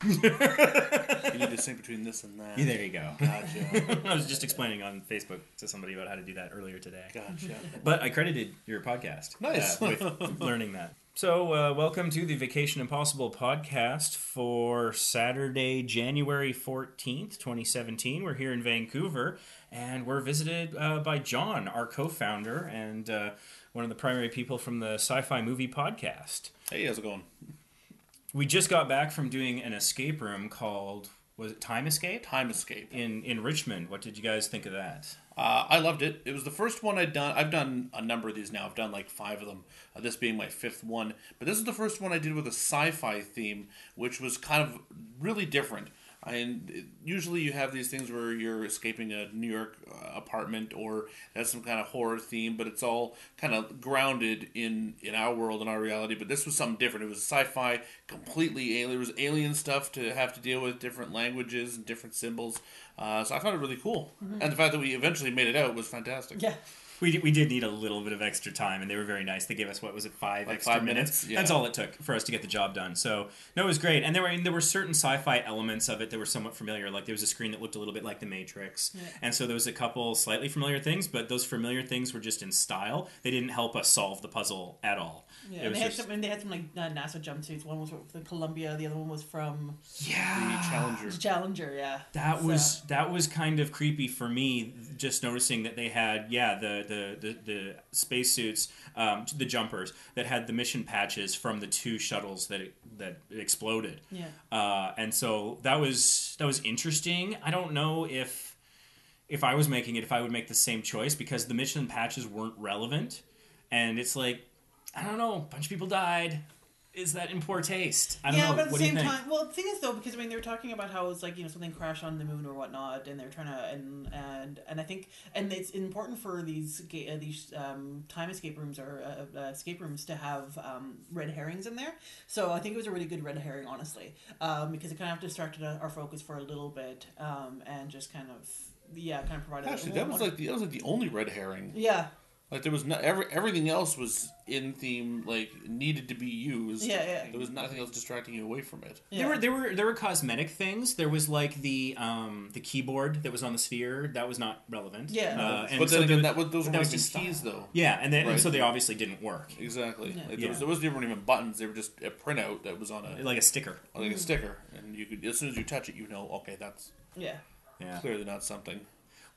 you need to sync between this and that. Yeah, there you go. Gotcha. I was just explaining on Facebook to somebody about how to do that earlier today. Gotcha. But I credited your podcast. Nice. uh, with learning that. So, uh, welcome to the Vacation Impossible podcast for Saturday, January 14th, 2017. We're here in Vancouver and we're visited uh, by John, our co founder and uh, one of the primary people from the Sci Fi Movie Podcast. Hey, how's it going? We just got back from doing an escape room called, was it Time Escape? Time Escape. In, in Richmond. What did you guys think of that? Uh, I loved it. It was the first one I'd done. I've done a number of these now. I've done like five of them. Uh, this being my fifth one. But this is the first one I did with a sci-fi theme, which was kind of really different. And usually you have these things where you're escaping a New York uh, apartment or has some kind of horror theme, but it's all kind of grounded in in our world and our reality. But this was something different. It was sci-fi, completely alien. There was alien stuff to have to deal with, different languages and different symbols. Uh, so I found it really cool, and the fact that we eventually made it out was fantastic. Yeah. We, we did need a little bit of extra time, and they were very nice. They gave us what was it five Like extra five minutes? minutes, yeah. That's all it took for us to get the job done. So no, it was great. And there were there were certain sci-fi elements of it that were somewhat familiar. Like there was a screen that looked a little bit like The Matrix, Yeah. and so there was a couple slightly familiar things, but those familiar things were just in style. They didn't help us solve the puzzle at all. Yeah, and they had just- some, and they had some like uh, NASA jumpsuits. One was from Columbia, the other one was from yeah, The Challenger. Challenger. Yeah, That So- was that was kind of creepy for me. Just noticing that they had yeah the the the, the spacesuits, um, the jumpers that had the mission patches from the two shuttles that that exploded. yeah. Uh, and so that was that was interesting. I don't know if if I was making it, if I would make the same choice because the mission patches weren't relevant, and it's like I don't know, a bunch of people died. Is that in poor taste? I don't yeah, know. but at what the do you same think? time, well, the thing is though, because I mean, they were talking about how it's like you know something crashed on the moon or whatnot, and they're trying to and and and I think and it's important for these ga- uh, these um, time escape rooms or uh, uh, escape rooms to have um, red herrings in there. So I think it was a really good red herring, honestly, um, because it kind of distracted our focus for a little bit um, and just kind of yeah, kind of provided. Actually, that was like the that was like the only red herring. yeah, Like there was no every, everything else was in theme, like needed to be used. yeah, yeah. There was nothing else distracting you away from it. yeah. There were there were there were cosmetic things. There was like the um the keyboard that was on the sphere that was not relevant. Yeah. uh, and but so again, there- that those were was even just keys, style. though. yeah, and then and so they obviously didn't work Exactly. Yeah. Like, there, was, Yeah. there wasn't even even buttons. They were just a printout that was on a like a sticker. like a sticker, and you could as soon as you touch it, you know, okay, that's yeah. Yeah. clearly not something.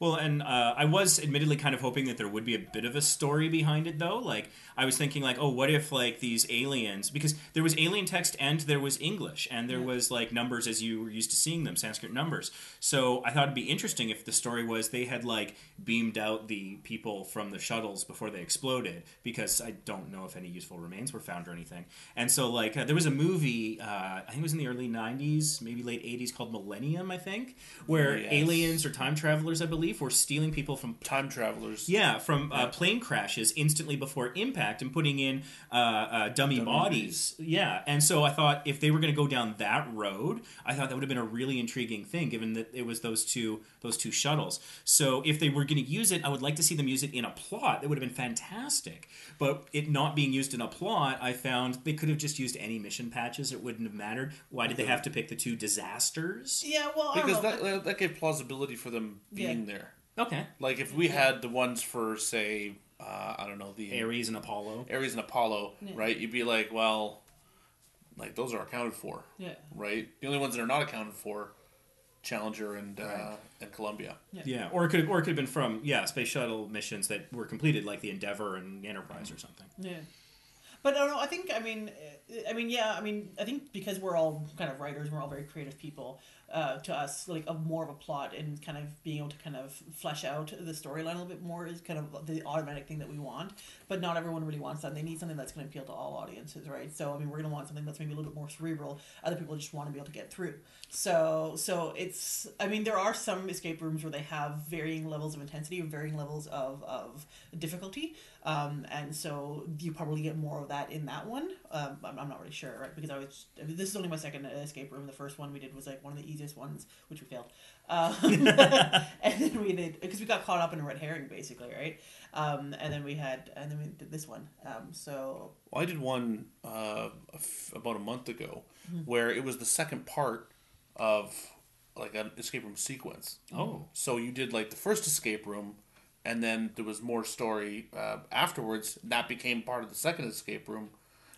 Well, and uh, I was admittedly kind of hoping that there would be a bit of a story behind it, though. Like I was thinking, like, oh, what if like these aliens? Because there was alien text and there was English and there Yeah. was like numbers as you were used to seeing them, Sanskrit numbers. So I thought it'd be interesting if the story was they had like beamed out the people from the shuttles before they exploded. Because I don't know if any useful remains were found or anything. And so like uh, there was a movie, uh, I think it was in the early '90s, maybe late '80s, called Millennium, I think, where Yes. aliens or time travelers, I believe, were stealing people from Time travelers. yeah, from uh, plane crashes instantly before impact and putting in uh, uh, dummy, Dummy bodies. Yeah, and so I thought if they were going to go down that road, I thought that would have been a really intriguing thing, given that it was those two those two shuttles. So if they were going to use it, I would like to see them use it in a plot. That would have been fantastic. But it not being used in a plot, I found they could have just used any mission patches. It wouldn't have mattered. Why did they have to pick the two disasters? Yeah, well, I don't Because know. that that- that gave plausibility for them being Yeah. there. Okay, Like if we had the ones for say, uh, I don't know the Ares and Apollo. Ares and Apollo, Yeah. right? You'd be like, well, like those are accounted for, yeah. right? The only ones that are not accounted for, Challenger and uh, and Columbia. Yeah, or it could or it could have been from yeah space shuttle missions that were completed, like the Endeavour and Enterprise or something. Yeah. But no, no, I think I mean, uh, I mean, yeah, I mean, I think because we're all kind of writers, we're all very creative people. Uh, to us, like a more of a plot and kind of being able to kind of flesh out the storyline a little bit more is kind of the automatic thing that we want. But not everyone really wants that. They need something that's going to appeal to all audiences, right? So I mean, we're going to want something that's maybe a little bit more cerebral. Other people just want to be able to get through. So so it's I mean, there are some escape rooms where they have varying levels of intensity, varying levels of of difficulty. Um, and so you probably get more of that in that one. Um, I'm, I'm not really sure, right? Because I was this is only my second escape room. The first one we did was like one of the easiest ones, which we failed. Um, and then we did because we got caught up in a red herring, basically, right? Um, and then we had and then we did this one. Um, so Well, I did one uh, a f- about a month ago where it was the second part of like an escape room sequence. Oh. So you did like the first escape room, and then there was more story uh, afterwards. That became part of the second escape room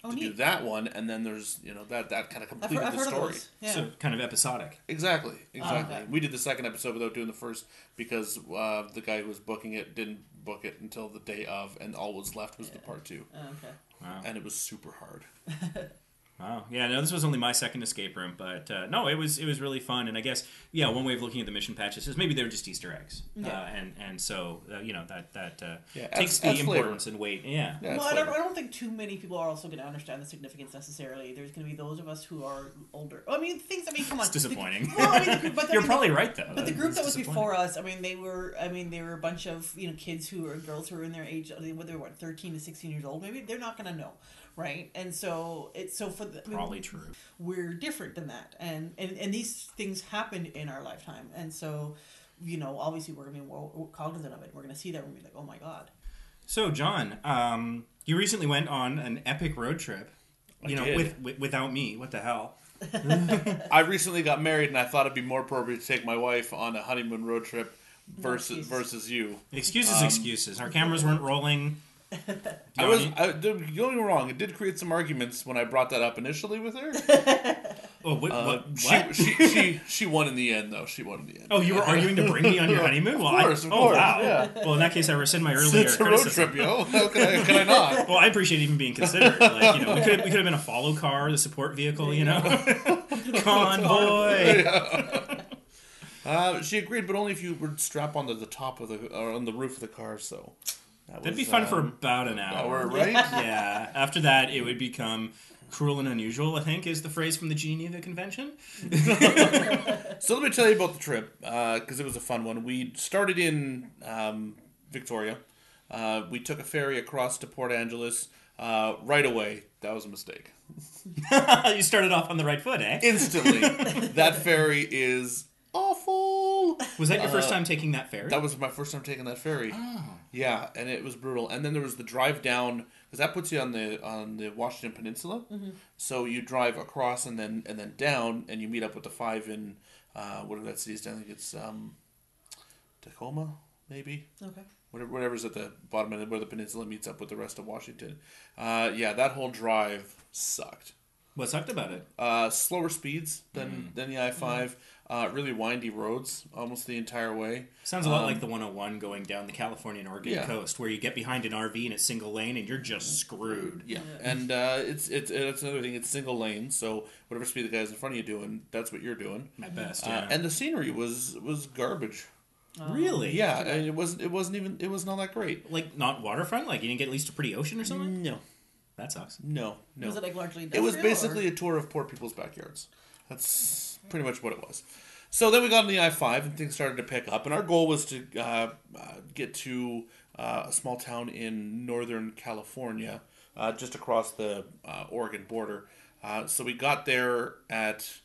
Oh, to do that one, and then there's you know that that kind of I've completed heard, I've the heard of story. those. Yeah. So kind of episodic. Exactly, exactly. okay. We did the second episode without doing the first because uh, the guy who was booking it didn't book it until the day of, and all was left was the part two, Oh, okay. Wow. and it was super hard. Wow. Yeah, no, this was only my second escape room, but uh, no, it was it was really fun. And I guess yeah, one way of looking at the mission patches is maybe they're just Easter eggs, uh, Yeah. and and so uh, you know that that uh, Yeah, takes the adds flavor. importance and weight. Yeah. Yeah, well, I don't, I don't think too many people are also going to understand the significance necessarily. There's going to be those of us who are older. I mean, things. I mean, come on. It's disappointing. The, well, I mean, the, group- but I You're mean, probably right though. But the group It's that was before us, I mean, they were, I mean, they were a bunch of you know kids who are girls who are in their age, whether they were what, thirteen to sixteen years old. Maybe they're not going to know, right? And so it's so for the I mean, Probably true. we're different than that, and and and these things happen in our lifetime, and so you know, obviously, we're going to be more cognizant of it. We're going to see that and be like, oh my god. So, John, um, you recently went on an epic road trip. You I know, with, with without me. What the hell? I recently got married, and I thought it'd be more appropriate to take my wife on a honeymoon road trip versus excuses. versus you. Excuses, excuses. Our cameras weren't rolling. I was. I, don't get me wrong. It did create some arguments when I brought that up initially with her. Oh, what? Uh, what? she, what? she she she won in the end, though. She won in the end. Oh, you were arguing to bring me on your honeymoon? Well, course, I, of oh, course, wow. yeah. Well, in that case, I rescind my earlier it's a road criticism. trip, yo. How can I, can I not? Well, I appreciate even being considered. Like, you know, we could we could have been a follow car, the support vehicle. You know, convoy. Uh, she agreed, but only if you would strap onto the top of the or on the roof of the car. So that That'd was, be fun uh, for about an hour, hour. right? Yeah. After that, it would become cruel and unusual. I think is the phrase from the Geneva Convention. So let me tell you about the trip because it was a fun one. We started in um, Victoria. Uh, we took a ferry across to Port Angeles uh, right away. That was a mistake. you started off on the right foot, eh? Instantly, that ferry is awful. Was that your first time taking that ferry? Uh, That was my first time taking that ferry. Oh. Yeah, and it was brutal. And then there was the drive down because that puts you on the on the Washington Peninsula. So you drive across and then and then down, and you meet up with the five in uh, what are that cities? I think it's um, Tacoma, maybe Okay. whatever whatever's at the bottom of the, where the peninsula meets up with the rest of Washington. Uh, yeah, that whole drive sucked. What sucked about it? Uh, slower speeds than than the I five. Uh, really windy roads almost the entire way. Sounds a lot like the 101 going down the California and Oregon Um, Yeah. coast, where you get behind an RV in a single lane and you're just screwed. Yeah, and uh, it's it's it's another thing. It's single lane, so whatever speed the guys in front of you doing, that's what you're doing. At best, Uh, yeah. and the scenery was was garbage. really? Yeah, and it wasn't it wasn't even it was not that great. Like not waterfront? Like you didn't get at least a pretty ocean or something? No, That sucks. no, no. Was it like largely It was basically or- a tour of poor people's backyards. That's pretty much what it was. So then we got on the I five and things started to pick up, and our goal was to uh, uh, get to uh, a small town in northern California, uh, just across the uh, Oregon border. Uh, so we got there at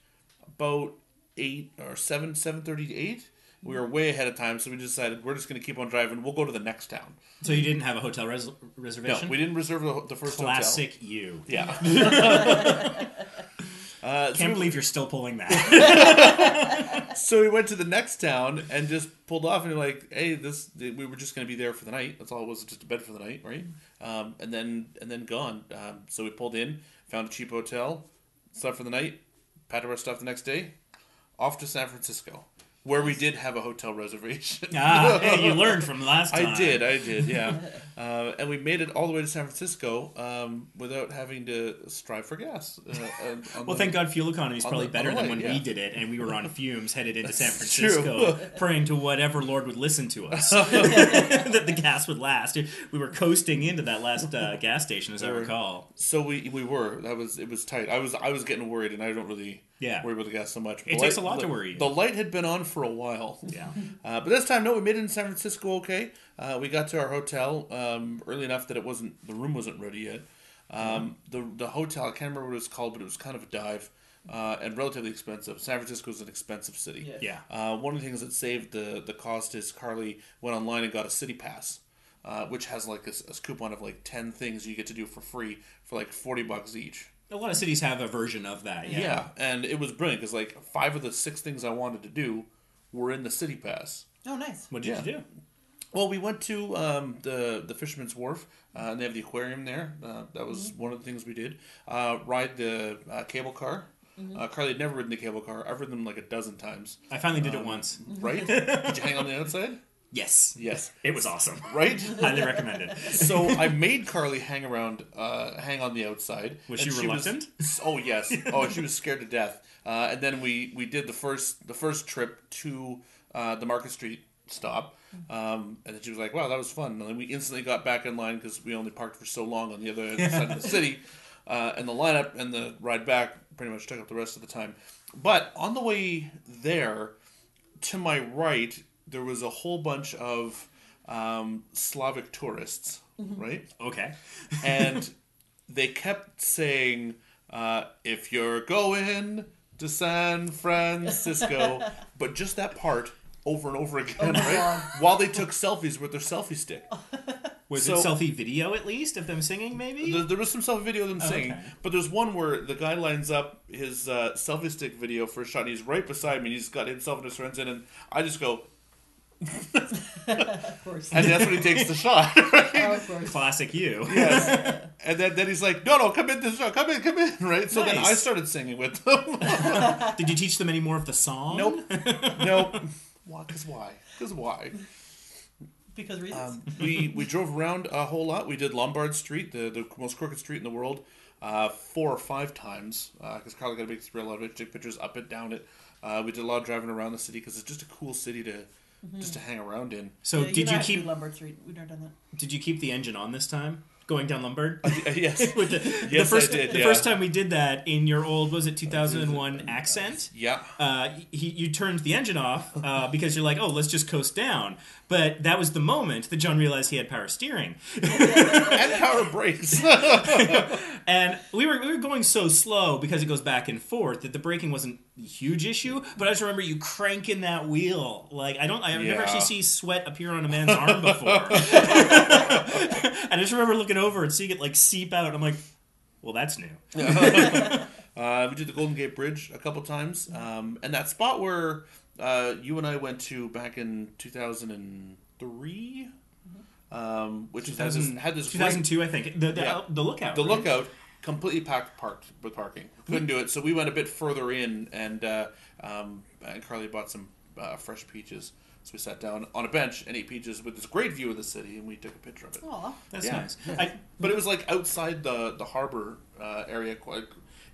about eight or seven, seven thirty to eight. We were way ahead of time, so we decided we're just going to keep on driving. We'll go to the next town. So you didn't have a hotel res- No, reservation? we didn't reserve the, the first hotel. Classic you. Yeah. uh, Can't we- believe you're still pulling that. So we went to the next town and just pulled off, and we're like, "Hey, this we were just going to be there for the night. That's all it was, just a bed for the night, right?" Um, and then and then gone. Um, so we pulled in, found a cheap hotel, slept for the night, packed our stuff the next day, off to San Francisco, where we did have a hotel reservation. ah, hey, you learned from last time. I did, I did, yeah. uh, and we made it all the way to San Francisco um, without having to strive for gas. Uh, Well, the- thank God fuel economy is probably the- better on than way, when yeah. we did it and we were on fumes headed into San Francisco, praying to whatever Lord would listen to us that the gas would last. We were coasting into that last uh, gas station, as I recall. So we we were that was it was tight. I was I was getting worried, and I don't really Yeah. worry about the gas so much. It The takes a lot to worry. The light had been on for a while. Yeah. Uh, but this time, no, we made it in San Francisco. Okay, uh, we got to our hotel um, early enough that it wasn't the room wasn't ready yet. Um, the the hotel I can't remember what it was called, but it was kind of a dive uh, and relatively expensive. San Francisco is an expensive city. Yeah. Yeah. Uh, one of the things that saved the the cost is Carly went online and got a city pass, uh, which has like a, a coupon of like ten things you get to do for free for like forty bucks each. A lot of cities have a version of that. Yeah, Yeah. and it was brilliant because like five of the six things I wanted to do were in the city pass. Oh, nice. What did Yeah. you do? Well, we went to um, the the Fisherman's Wharf, uh, and they have the aquarium there. Uh, that was one of the things we did. Uh, ride the uh, cable car. Uh, Carly had never ridden the cable car. I've ridden them like a dozen times. I finally did it once. Right? did you hang on the outside? Yes. Yes. It was awesome. Right. Highly recommended. So I made Carly hang around, uh, hang on the outside. Was and she reluctant? oh yes. Oh, she was scared to death. Uh, and then we we did the first the first trip to uh, the Market Street stop. Um, and then she was like, "Wow, that was fun." And then we instantly got back in line because we only parked for so long on the other side of the city. Uh, and the lineup and the ride back pretty much took up the rest of the time. But on the way there, to my right, there was a whole bunch of um, Slavic tourists, right? Okay. And they kept saying, uh, if you're going to San Francisco, but just that part over and over again, my right? While they took selfies with their selfie stick. Was So- it selfie video at least of them singing? Maybe. There, there was some selfie video of them singing, okay. but there's one where the guy lines up his uh, selfie stick video for a shot. And he's right beside me. And he's got himself and his friends in, and I just go, Of course. and that's when he takes the shot. oh, of course. Classic you. Yes. And then, then he's like, no, no, come in this shot, come in, come in, right? So then I started singing with them. Did you teach them any more of the song? nope, nope. Why? Because why? Because why? Because reasons. Um, we we drove around a whole lot. We did Lombard Street, the, the most crooked street in the world, uh, four or five times because Carly got to make a lot of take pictures up it, down it. Uh, we did a lot of driving around the city because it's just a cool city to just to hang around in. So Yeah, did and you I had to keep Lombard Street? We've never done that. did you keep the engine on this time? Going down Lombard? Uh, yes. With the, the Yes, I first, did, The yeah. first time we did that in your old was it 2001 accent? Yeah. uh, he, you turned the engine off uh, because you're like, oh, let's just coast down. But that was the moment that John realized he had power steering, and power brakes. and we were we were going so slow because it goes back and forth that the braking wasn't a huge issue. But I just remember you cranking that wheel like I don't I've never actually seen sweat appear on a man's arm before. I just remember looking over and seeing it like seep out. I'm like, well, that's new. Uh, we did the Golden Gate Bridge a couple times, um, and that spot where uh, you and I went to back in two thousand and three, um, which had this, 2000 had this great, 2002, I think. The the, Yeah. the lookout. the right? lookout completely packed parked with parking. Couldn't do it, so we went a bit further in, and uh, um, and Carly bought some uh, fresh peaches. So we sat down on a bench and ate peaches with this great view of the city, and we took a picture of it. Aw. That's Yeah. nice. I, But it was like outside the the harbor uh, area. Quite,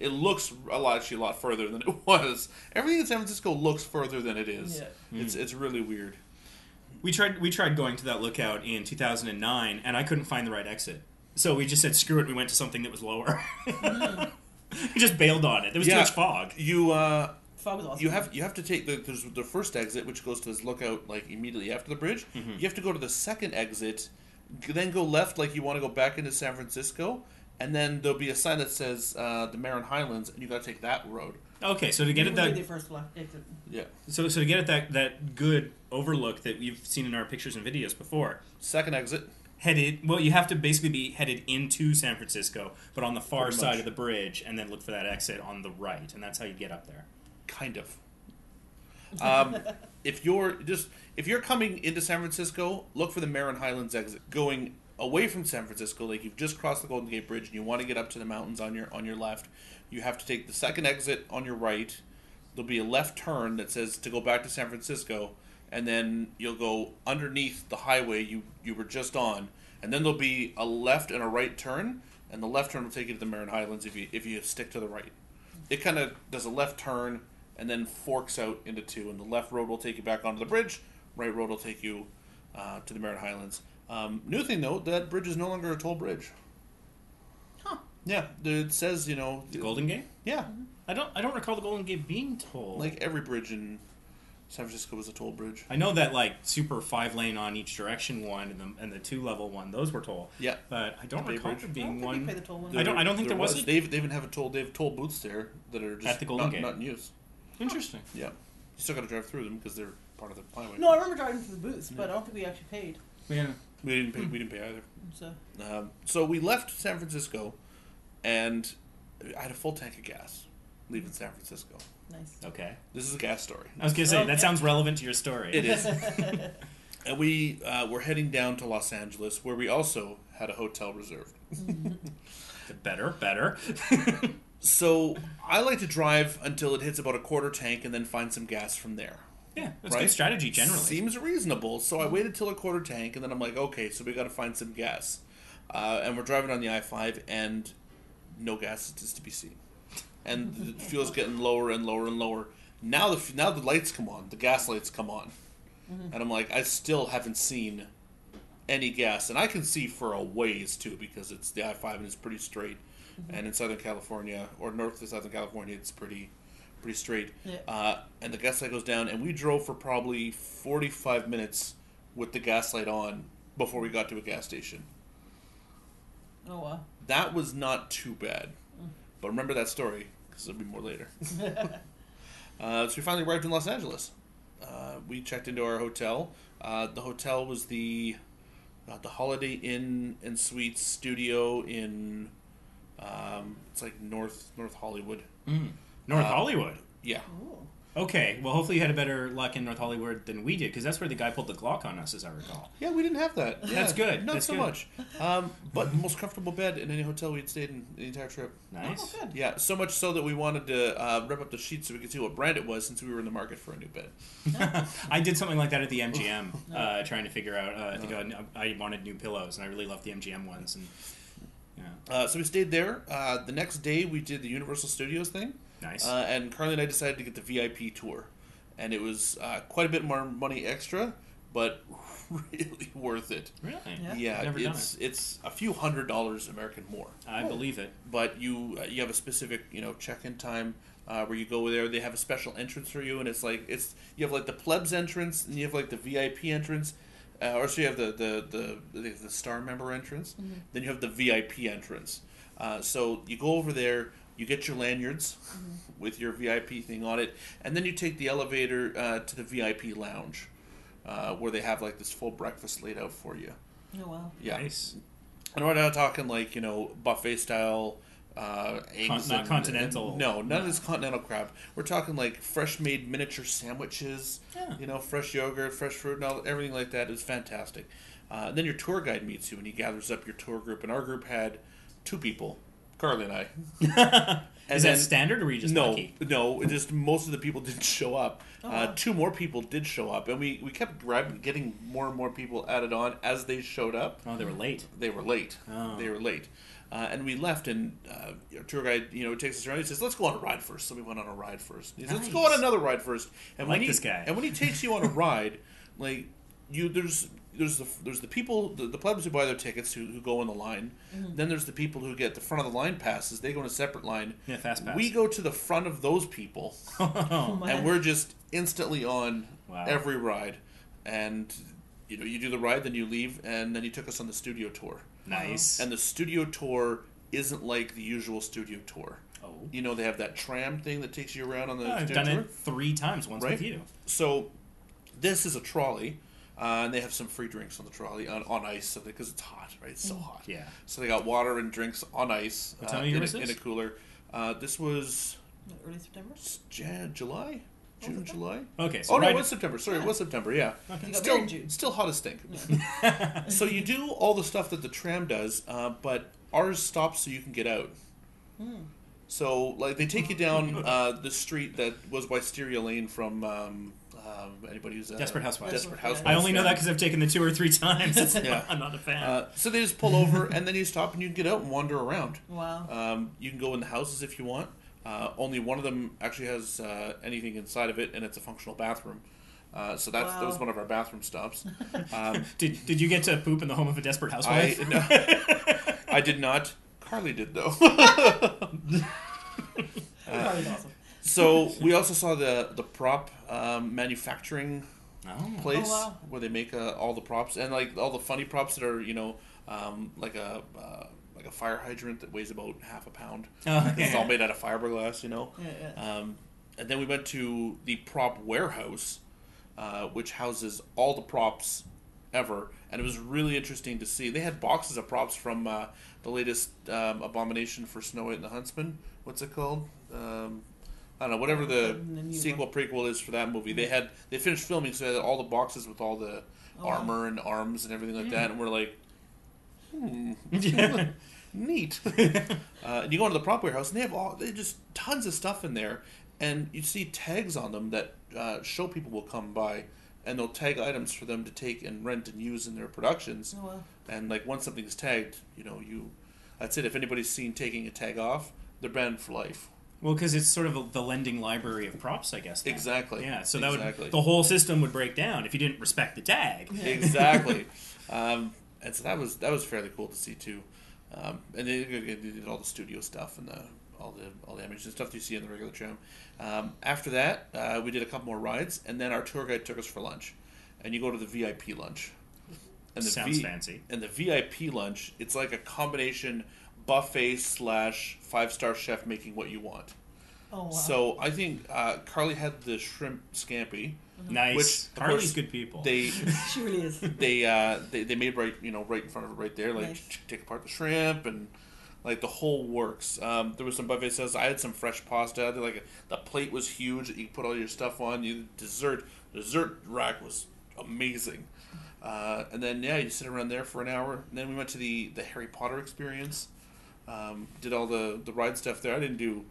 it looks a lot actually a lot further than it was. Everything in San Francisco looks further than it is. Yeah. It's it's really weird. We tried we tried going to that lookout in 2009 and I couldn't find the right exit. So we just said screw it, we went to something that was lower. we just bailed on it. There was Yeah. too much fog. You uh, Fog was awesome. you have you have to take the there's the first exit which goes to this lookout like immediately after the bridge. Mm-hmm. You have to go to the second exit, then go left like you want to go back into San Francisco, and then there'll be a sign that says uh, the Marin Highlands, and you got to take that road. Okay, so to get We at did the that first left exit. Yeah. so so to get at that that good overlook that you've seen in our pictures and videos before. Second exit. Headed well, you have to basically be headed into San Francisco, but on the far Pretty side much. of the bridge, and then look for that exit on the right, and that's how you get up there. Kind of. Um, if you're just if you're coming into San Francisco, look for the Marin Highlands exit. Going away from San Francisco, like you've just crossed the Golden Gate Bridge and you want to get up to the mountains on your on your left, you have to take the second exit on your right. There'll be a left turn that says to go back to San Francisco, and then you'll go underneath the highway you you were just on, and then there'll be a left and a right turn, and the left turn will take you to the Marin Highlands if you if you stick to the right it kind of does a left turn and then forks out into two, and the left road will take you back onto the bridge. Right road will take you uh, to the Merritt Highlands. Um, new thing though, that bridge is no longer a toll bridge. Huh. Yeah, it says you know, The Golden Gate? yeah, I don't I don't recall the Golden Gate being toll. like every bridge in San Francisco was a toll bridge. I know that like super five lane on each direction one and the, and the two level one those were toll. Yeah, But I don't The recall Bridge. there I being don't think we one. pay the toll one. I don't- I don't think there was a- They they even have a toll. They have toll booths there that are just At the Golden not, Gate. not in use. Interesting. Yeah, you still got to drive through them because they're part of the highway. No, I remember driving to the booths, but I don't think we actually paid. Yeah. we didn't pay. We didn't pay either. So Um, so we left San Francisco, and I had a full tank of gas leaving San Francisco. Nice. Okay. This is a gas story. I was gonna say Oh, that yeah. sounds relevant to your story. It is. and we uh, were heading down to Los Angeles, where we also had a hotel reserved. Better, better. So I like to drive until it hits about a quarter tank and then find some gas from there. yeah, that's Right? good strategy generally. Seems reasonable. So I waited till a quarter tank and then I'm like, okay, so we got to find some gas. Uh, and we're driving on the I 5 and no gas is to be seen. And the fuel's getting lower and lower and lower. Now the, now the lights come on, the gas lights come on. And I'm like, I still haven't seen any gas. And I can see for a ways too because it's the I 5 and it's pretty straight. And in Southern California or north to Southern California, it's pretty pretty straight. Yeah. Uh, and the gas light goes down, and we drove for probably 45 minutes with the gas light on before we got to a gas station. Oh wow. That was not too bad. But remember that story, because there'll be more later. uh, so we finally arrived in Los Angeles. Uh, we checked into our hotel. Uh, the hotel was the uh, the Holiday Inn and Suites studio in um, it's like North North Hollywood. North Uh, Hollywood. Yeah. Ooh. Okay, well, hopefully you had a better luck in North Hollywood than we did, because that's where the guy pulled the Glock on us, as I recall. Yeah, we didn't have that. Yeah, That's good. Not That's so good. much. Um, but the most comfortable bed in any hotel we'd stayed in the entire trip. Nice. Oh. Yeah, so much so that we wanted to uh, rip up the sheets so we could see what brand it was since we were in the market for a new bed. I did something like that at the MGM, uh, trying to figure out. Uh, I think I, I wanted new pillows, and I really loved the MGM ones. And yeah, Uh, so we stayed there. Uh, the next day we did the Universal Studios thing, nice. uh, and Carly and I decided to get the VIP tour, and it was uh, quite a bit more money extra, but really worth it. really? Yeah. Yeah, Never done it's it's a few hundred dollars American more. I believe it. but you uh, you have a specific you know check-in time uh, where you go there. They have a special entrance for you, and it's like it's you have like the plebs entrance, and you have like the VIP entrance, uh, or so you have the the the, the, the star member entrance. Then you have the VIP entrance. Uh, so you go over there, you get your lanyards with your VIP thing on it, and then you take the elevator uh, to the VIP lounge, uh, where they have like this full breakfast laid out for you. Oh wow. Yeah. Nice. And we're not talking like you know buffet style. Uh, eggs not and- continental. and- no, none of this continental crap. We're talking like fresh made miniature sandwiches. Yeah. You know, fresh yogurt, fresh fruit, and all everything like that is fantastic. Uh, and then your tour guide meets you and he gathers up your tour group. And our group had two people, Carly and I. And Is then- that standard, or were you just no, lucky? no. Just most of the people didn't show up. Oh, uh, two more people did show up, and we, we kept grabbing, getting more and more people added on as they showed up Oh, they were late. they were late. Oh. They were late. Uh, and we left, and uh, our tour guide, you know, takes us around. He says, "Let's go on a ride first. So we went on a ride first. He says, "Let's go on another ride first. And when Like he, this guy. And when he takes you on a ride, like you, there's there's the there's the people, the, the plebs who buy their tickets who, who go in the line. Then there's the people who get the front of the line passes. They go in a separate line. Yeah, fast pass. We go to the front of those people, Oh, and we're just instantly on Wow. every ride. And you know, you do the ride, then you leave, and then he took us on the studio tour. Nice. And the studio tour isn't like the usual studio tour. oh, You know, they have that tram thing that takes you around on the I've done tour. it three times. Once Right. with you. So this is a trolley, uh, and they have some free drinks on the trolley on, on ice, so because it's hot, right? It's so hot. Yeah. So they got water and drinks on ice. Uh, time of year in, a, in a cooler. Uh, this was Early September. Jan, July, June, okay. July. Okay. So Oh no, right- it was September. Sorry, it was September. Yeah, You got there still, June. still hot as stink. so you do all the stuff that the tram does, uh, but ours stops so you can get out. So like they take you down uh, the street that was Wisteria Lane from um, um, anybody who's uh, Desperate Housewives. Desperate Yeah. Housewives. I only know fan. that because I've taken the two or three times. Yeah. I'm not a fan. Uh, so they just pull over and then you stop and you can get out and wander around. Wow. Um, you can go in the houses if you want. Uh, only one of them actually has uh, anything inside of it, and it's a functional bathroom. Uh, so that's that was one of our bathroom stops. Um, did Did you get to poop in the home of a desperate I housewife? no, I did not. Carly did though. Probably awesome. so we also saw the the prop um, manufacturing oh. place Oh, wow. where they make uh, all the props and like all the funny props that are you know um, like a uh, like a fire hydrant that weighs about half a pound. Oh, It's all made out of fiberglass, you know. Yeah, yeah. Um, and then we went to the prop warehouse, uh, which houses all the props ever, and it was really interesting to see. They had boxes of props from uh, the latest um, Abomination for Snow White and the Huntsman. What's it called? Um, I don't know. Whatever the The sequel prequel is for that movie, they had they finished filming, so they had all the boxes with all the Oh, wow. armor and arms and everything like that, and we're like, hmm, neat. uh, and you go into the prop warehouse, and they have all they just tons of stuff in there, and you see tags on them that uh, show people will come by, and they'll tag items for them to take and rent and use in their productions. Oh, well. And like once something's tagged, you know, you that's it. If anybody's seen taking a tag off, they're banned for life. Well, because it's sort of a, the lending library of props, I guess. then. Exactly. Yeah. So that Exactly. would the whole system would break down if you didn't respect the tag. exactly. Um, and so that was that was fairly cool to see too. Um, and they, they did all the studio stuff and the, all the all the animation stuff you see in the regular tram. Um, after that, uh, we did a couple more rides, and then our tour guide took us for lunch. And you go to the VIP lunch. And the Sounds V- fancy. And the VIP lunch, it's like a combination buffet slash five star chef making what you want. Oh, wow. So I think uh, Carly had the shrimp scampi. Nice. Which, Carly's course, good people. They she really is. they uh they, they made right you know right in front of it right there like Nice. ch- take apart the shrimp and like the whole works um there was some buffet stuff i had some fresh pasta They, like the plate was huge you put all your stuff on you dessert dessert rack was amazing uh, and then yeah you sit around there for an hour and then we went to the the harry potter experience um, did all the the ride stuff there i didn't do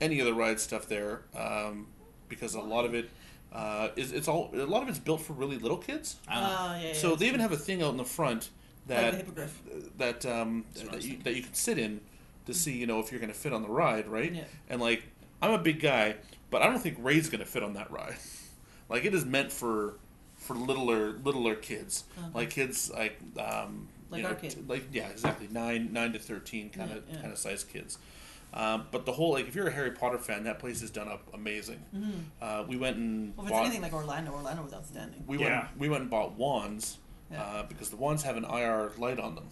any of the ride stuff there um, because a lot of it uh, is it's all a lot of it's built for really little kids Ah. Uh, yeah, yeah, so they even have a thing out in the front Like that the that um, That's what I that, you, that you can sit in to see you know if you're going to fit on the ride, right? Yeah. And like I'm a big guy, but I don't think Ray's going to fit on that ride. like it is meant for for littler littler kids, Uh-huh. like kids like um, Like you know, t- like yeah, exactly nine nine to thirteen kind of kind of size kids. Um, but the whole like if you're a Harry Potter fan, that place is done up amazing. Uh, we went and Mm-hmm. Well, if it's bought- anything like Orlando, Orlando was outstanding. we Yeah. went we went and bought wands Yeah. uh, because the wands have an IR light on them,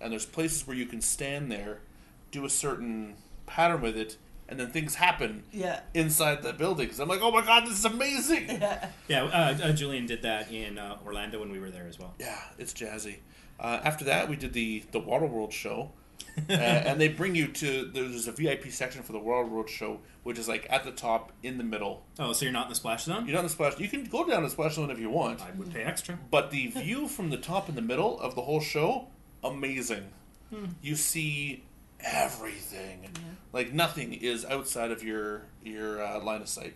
and there's places where you can stand there, do a certain pattern with it, and then things happen Yeah. inside the buildings. I'm like, oh my god, this is amazing. Yeah. Yeah, uh, uh, Julian did that in uh, Orlando when we were there as well. Yeah, it's jazzy. Uh, after that, we did the the Water World show, uh, and they bring you to there's a VIP section for the Water World show, which is like at the top in the middle. Oh, so you're not in the splash zone? You're not in the splash. You can go down the splash zone if you want. I would pay extra. But the view from the top in the middle of the whole show, amazing. You see everything. Like nothing is outside of your your uh, line of sight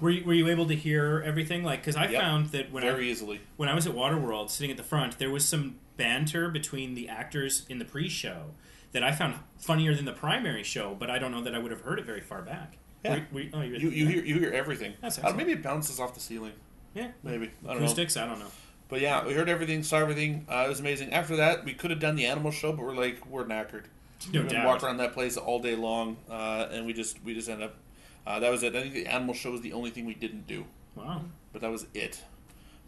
Were you, were you able to hear everything? Like, because I Yep. found that when very I easily. when I was at Waterworld, sitting at the front, there was some banter between the actors in the pre-show that I found funnier than the primary show. But I don't know that I would have heard it very far back. Yeah. Were- were- oh, you, You, you hear you hear everything. That's Uh, maybe it bounces off the ceiling. yeah Maybe I don't know. I don't know. But yeah, we heard everything, saw everything. Uh, it was amazing. After that, we could have done the animal show, but we're like we're knackered. No we walked around that place all day long, uh, and we just we just ended up. Uh, that was it. I think the animal show was the only thing we didn't do. Wow. but that was it.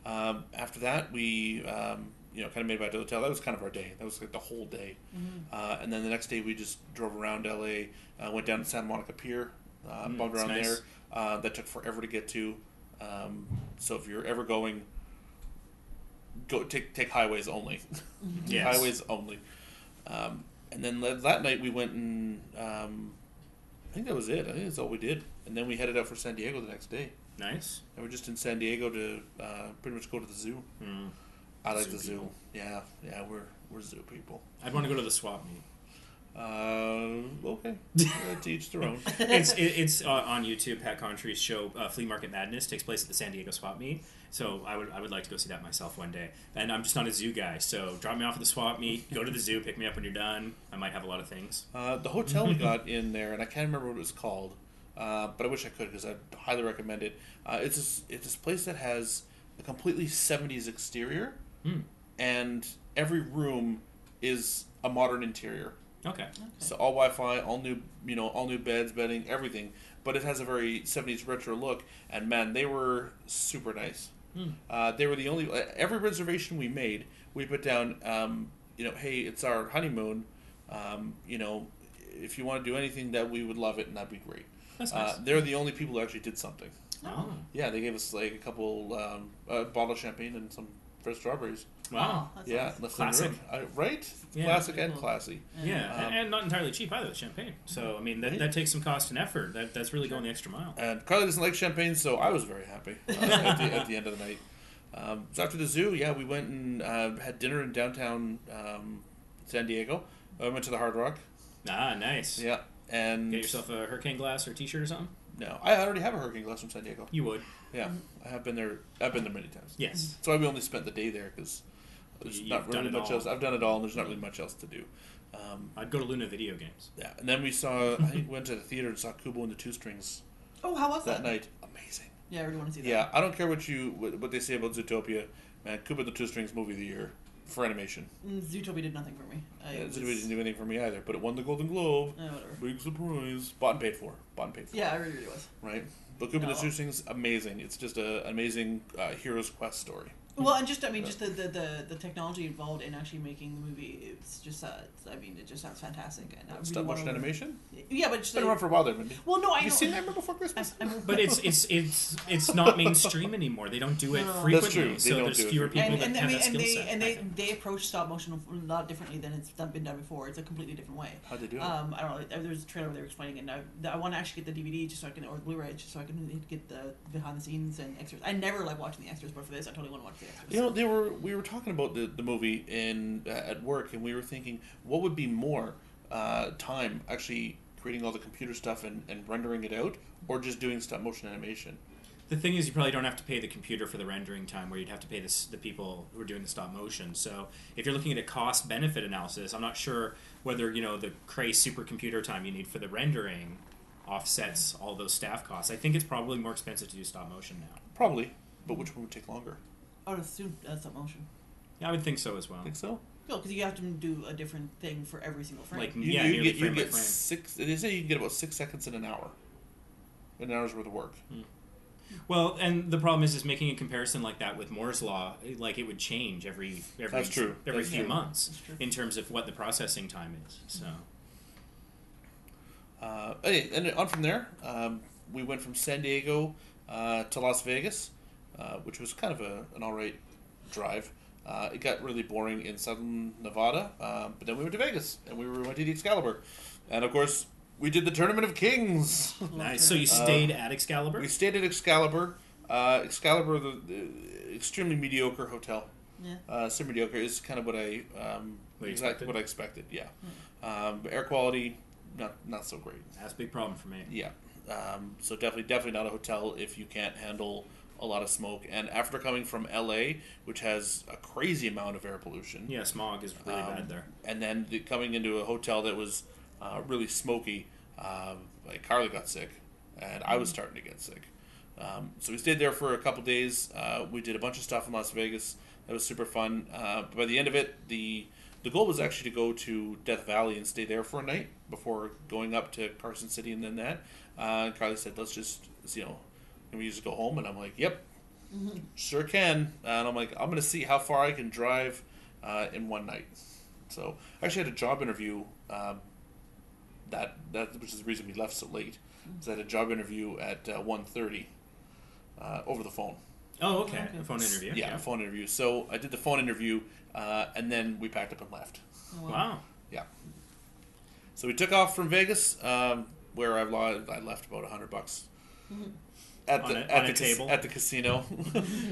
Um, after that, we um, you know kind of made to the hotel. That was kind of our day. That was like the whole day. Uh, and then the next day, we just drove around LA, uh, went down to Santa Monica Pier, uh, Mm, bumped around nice. there. Uh, that took forever to get to. Um, so if you're ever going, go take take highways only. Yes. highways only. Um, and then that night we went and um, I think that was it. I think that's all we did. And then we headed out for San Diego the next day. Nice. And we're just in San Diego to uh, pretty much go to the zoo. Mm. I like Zoo the zoo. people. Yeah, yeah, we're we're zoo people. I'd want to go to the swap meet. Uh, okay, uh, to each their own. it's it, it's uh, on YouTube. Pat Contry's show, uh, Flea Market Madness, takes place at the San Diego Swap Meet. So I would I would like to go see that myself one day. And I'm just not a zoo guy, so drop me off at the Swap Meet. Go to the zoo, pick me up when you're done. I might have a lot of things. Uh, the hotel we got in there, and I can't remember what it was called, uh, but I wish I could because I highly recommend it. Uh, it's this, it's this place that has a completely '70s exterior, Hmm. and every room is a modern interior. Okay. So all Wi-Fi, all new, you know, all new beds, bedding, everything. But it has a very '70s retro look, and man, they were super nice. Hmm. Uh, they were the only. uh, Every reservation we made, we put down, um, you know, hey, it's our honeymoon. Um, you know, if you want to do anything, that we would love it, and that'd be great. That's nice. Uh, they're the only people who actually did something. oh. Yeah, they gave us like a couple um, a bottle of champagne and some fresh strawberries. Wow. Oh, that's yeah, awesome. left them Classic. I, right? Yeah. Classic and cool. classy. Yeah, Um, and, and not entirely cheap either with champagne. So I mean that, Right. that takes some cost and effort. That that's really going the extra mile. And Carly doesn't like champagne, so I was very happy uh, at, the, at the end of the night. Um, so after the zoo, yeah, we went and uh, had dinner in downtown um, San Diego. I went to the Hard Rock. Ah, nice. Yeah, and Get yourself a hurricane glass or T-shirt or something. No, I already have a hurricane glass from San Diego. You would. Yeah, I have been there. I've been there many times. Yes. That's why we only spent the day there because there's You've not done really it much all. else. I've done it all, and there's not really much else to do. Um, I'd go to Luna Video Games. yeah, and then we saw. I think we went to the theater and saw Kubo and the Two Strings Oh, how was that that? night. Amazing. Yeah, I really want to see that. Yeah, I don't care what you what, what they say about Zootopia, man. Kubo and the Two Strings movie of the year for animation. Mm, Zootopia did nothing for me. I Yeah, was- Zootopia didn't do anything for me either, but it won the Golden Globe. Eh, whatever. Big surprise. Bought and paid for. Bought and paid for. Yeah, I really, really was. Right. But Kubo and the No. Two Strings, amazing. It's just a, an amazing uh, hero's quest story. Well, and just I mean, just the, the, the, the technology involved in actually making the movie. It's just uh, it's, I mean, it just sounds fantastic. And I really Stop motion wanna- animation. Yeah, but It's just been like, around for a while there, Mindy. well, no, I Have you know. seen Nightmare Before Christmas? I'm- I'm- But it's it's it's it's not mainstream anymore. They don't do it No. frequently, That's true. They so don't there's do it fewer people and, that and, I have mean, that and skill they set. and I they think. they approach stop motion a lot differently than it's done, been done before. It's a completely different way. How'd they do it? Um, I don't know. There was a trailer where they were explaining it. And I, I want to actually get the DVD just so I can, or Blu-ray, just so I can get the behind the scenes and extras. I never like watching the extras, but for this, I totally want to watch the You know, they were we were talking about the, the movie in uh, at work, and we were thinking what would be more uh, time actually creating all the computer stuff and, and rendering it out, or just doing stop motion animation. The thing is, you probably don't have to pay the computer for the rendering time, where you'd have to pay this, the people who are doing the stop motion. So, if you're looking at a cost benefit analysis, I'm not sure whether you know the cray supercomputer time you need for the rendering offsets all those staff costs. I think it's probably more expensive to do stop motion now. Probably, but which one would take longer? I would assume that's stop motion. Yeah, I would think so as well. Think so? No, because you have to do a different thing for every single frame. Like You, yeah, you nearly get you by get frame. six. They say you can get about six seconds in an hour. An hour's worth of work. Well, and the problem is, is making a comparison like that with Moore's law, like it would change every every That's true. every That's few true. months That's true. in terms of what the processing time is. So, Uh, hey, and on from there, um, we went from San Diego uh, to Las Vegas, uh, which was kind of a, an all right drive. Uh, it got really boring in southern Nevada, um, but then we went to Vegas and we went to the Excalibur, and of course we did the Tournament of Kings. nice. So you stayed at Excalibur. we stayed at Excalibur. Uh, Excalibur, the, the extremely mediocre hotel. yeah. Uh, so mediocre is kind of what I um, What exactly expected? what I expected. Yeah, um, air quality not not so great. That's a big problem for me. Yeah. Um, so definitely, definitely not a hotel if you can't handle a lot of smoke. And after coming from LA, which has a crazy amount of air pollution, Yeah, smog is really um, bad there. and then the, coming into a hotel that was uh, really smoky, um, like Carly got sick, and I was starting to get sick. Um, so we stayed there for a couple days. Uh, we did a bunch of stuff in Las Vegas. That was super fun. Uh, by the end of it, the the goal was actually to go to Death Valley and stay there for a night before going up to Carson City and then that. Uh, Carly said, "Let's just you know, can we just go home?" And I'm like, "Yep, sure can." And I'm like, "I'm gonna see how far I can drive uh, in one night." So I actually had a job interview. Um, that that which is the reason we left so late. Is I had a job interview at uh, 1.30 uh, over the phone. Oh, okay. Okay. A phone interview. Yeah, a phone interview. So I did the phone interview, uh, and then we packed up and left. Oh, wow. Wow. Yeah. So we took off from Vegas, um, where I've lost, I left about hundred bucks at On the a- at the cas- table? at the casino,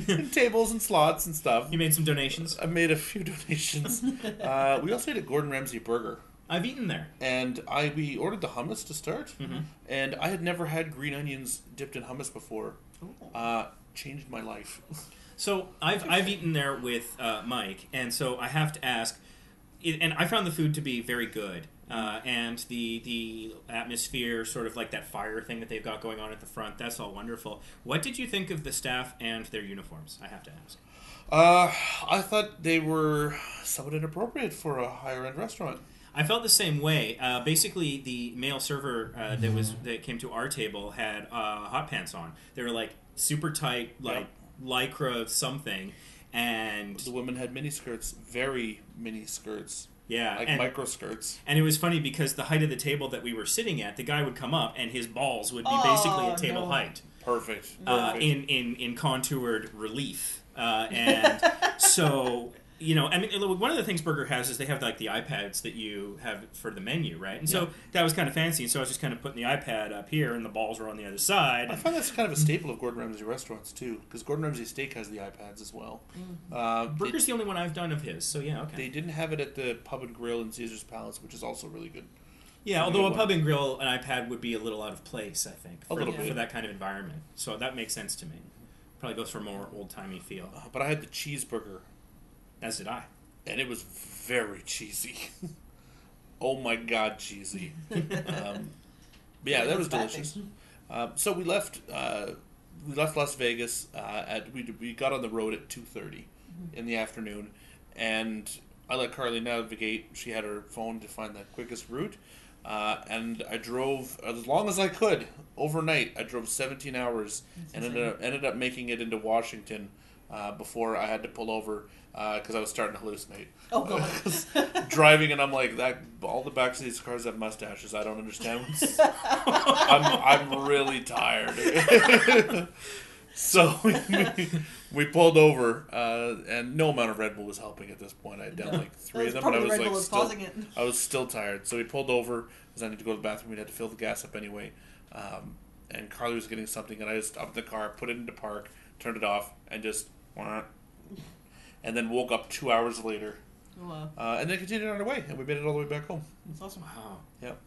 and tables and slots and stuff. You made some donations. I made a few donations. uh, we also ate a Gordon Ramsay burger, I've eaten there. and I we ordered the hummus to start, Mhm. and I had never had green onions dipped in hummus before. Uh, changed my life. So I've I've eaten there with uh, Mike, and so I have to ask, it, and I found the food to be very good, uh, and the the atmosphere, sort of like that fire thing that they've got going on at the front, that's all wonderful. What did you think of the staff and their uniforms? I have to ask. Uh, I thought they were somewhat inappropriate for a higher end restaurant. I felt the same way. Uh, basically, the male server uh, that was that came to our table had uh, hot pants on. They were like super tight, like lycra something, and The women had mini skirts, very mini skirts, yeah, like and, micro skirts. and it was funny because the height of the table that we were sitting at, the guy would come up and his balls would be Oh, basically at table no. height, Perfect. uh, Perfect. in in in contoured relief. Uh, and so, you know, I mean, one of the things Burger has is they have like the iPads that you have for the menu, right? And so that was kind of fancy. And so I was just kind of putting the iPad up here, and the balls were on the other side. I and- find that's kind of a staple of Gordon Ramsay restaurants too, because Gordon Ramsay Steak has the iPads as well. Uh, they, Burger's the only one I've done of his, so yeah, okay. they didn't have it at the Pub and Grill in Caesar's Palace, which is also really good. Yeah, although a one. pub and grill, an iPad would be a little out of place, I think, A for, little for that kind of environment. So that makes sense to me. Probably goes for a more old timey feel. Uh, but I had the cheeseburger, As did I. and it was very cheesy. oh my god, cheesy! um, yeah, that was That's delicious. Um, so we left. Uh, we left Las Vegas uh, at we, we got on the road at two in the afternoon, and I let Carly navigate. She had her phone to find the quickest route, uh, and I drove as long as I could overnight. I drove seventeen hours and ended up, ended up making it into Washington uh, before I had to pull over because I was starting to hallucinate. Oh god. Driving and I'm like that. All the backs of these cars have mustaches. I don't understand. I'm I'm really tired. so we, we pulled over, uh, and no amount of Red Bull was helping at this point. I had done like three of them, and I was Red like was still. I was still tired. So we pulled over because I need to go to the bathroom. We had to fill the gas up anyway. Um, and Carly was getting something, and I just stopped the car, put it into park, turned it off, and just wah. And then woke up two hours later, Oh, wow. uh, and then continued on our way, and we made it all the way back home. That's awesome. Wow. Yep,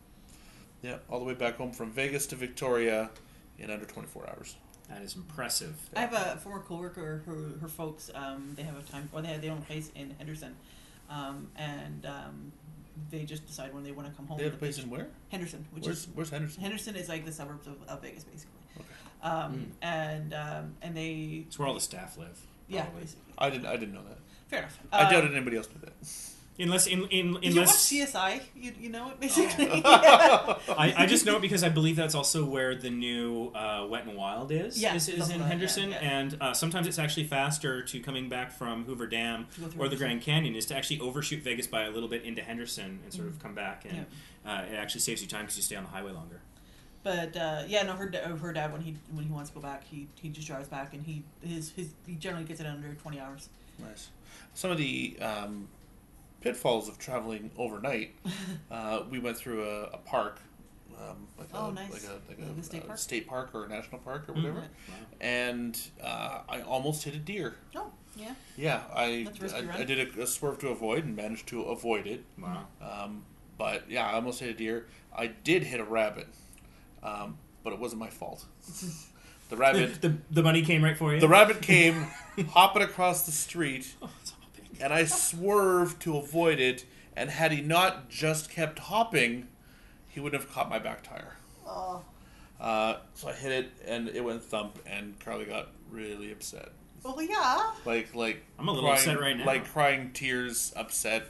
yep, all the way back home from Vegas to Victoria in under twenty four hours. That is impressive. I have a former coworker who her folks um, they have a time or they have their own place in Henderson, um, and um, they just decide when they want to come home. They have a place in where? Henderson, which Where's is Where's Henderson? Henderson is like the suburbs of, of Vegas basically. Okay. Um, And um, and they It's where all the staff live. Yeah probably. basically I didn't I didn't know that. fair enough. I Um, doubted anybody else knew that. Unless, in, in, Did you watch unless CSI? You, you know it basically. I, I just know it because I believe that's also where the new uh, Wet and Wild is. Yeah, is, is something in like that, Henderson, yeah. and uh, sometimes it's actually faster to coming back from Hoover Dam To go through or the Henderson. Grand Canyon is to actually overshoot Vegas by a little bit into Henderson and sort of come back, and Mm-hmm. uh, it actually saves you time because you stay on the highway longer. But uh, yeah, no, her her dad when he when he wants to go back, he he just drives back, and he his his he generally gets it under twenty hours. Nice. Some of the um, pitfalls of traveling overnight. uh, we went through a, a park, um, like Oh, a nice. like a like Like a, a state uh, park? state park or a national park or Mhm. whatever, Wow. and uh, I almost hit a deer. Oh yeah, Yeah, I That's a risky I. I did a, a swerve to avoid and managed to avoid it. Wow. Um, but yeah, I almost hit a deer. I did hit a rabbit, um, but it wasn't my fault. The The, rabbit, the, the money came right for you? the rabbit came hopping across the street, Oh, and I swerved to avoid it. And had he not just kept hopping, he would have caught my back tire. oh Uh, so I hit it, and it went thump, and Carly got really upset. well yeah. Like, like I'm a little crying, upset right now. Like crying tears, upset.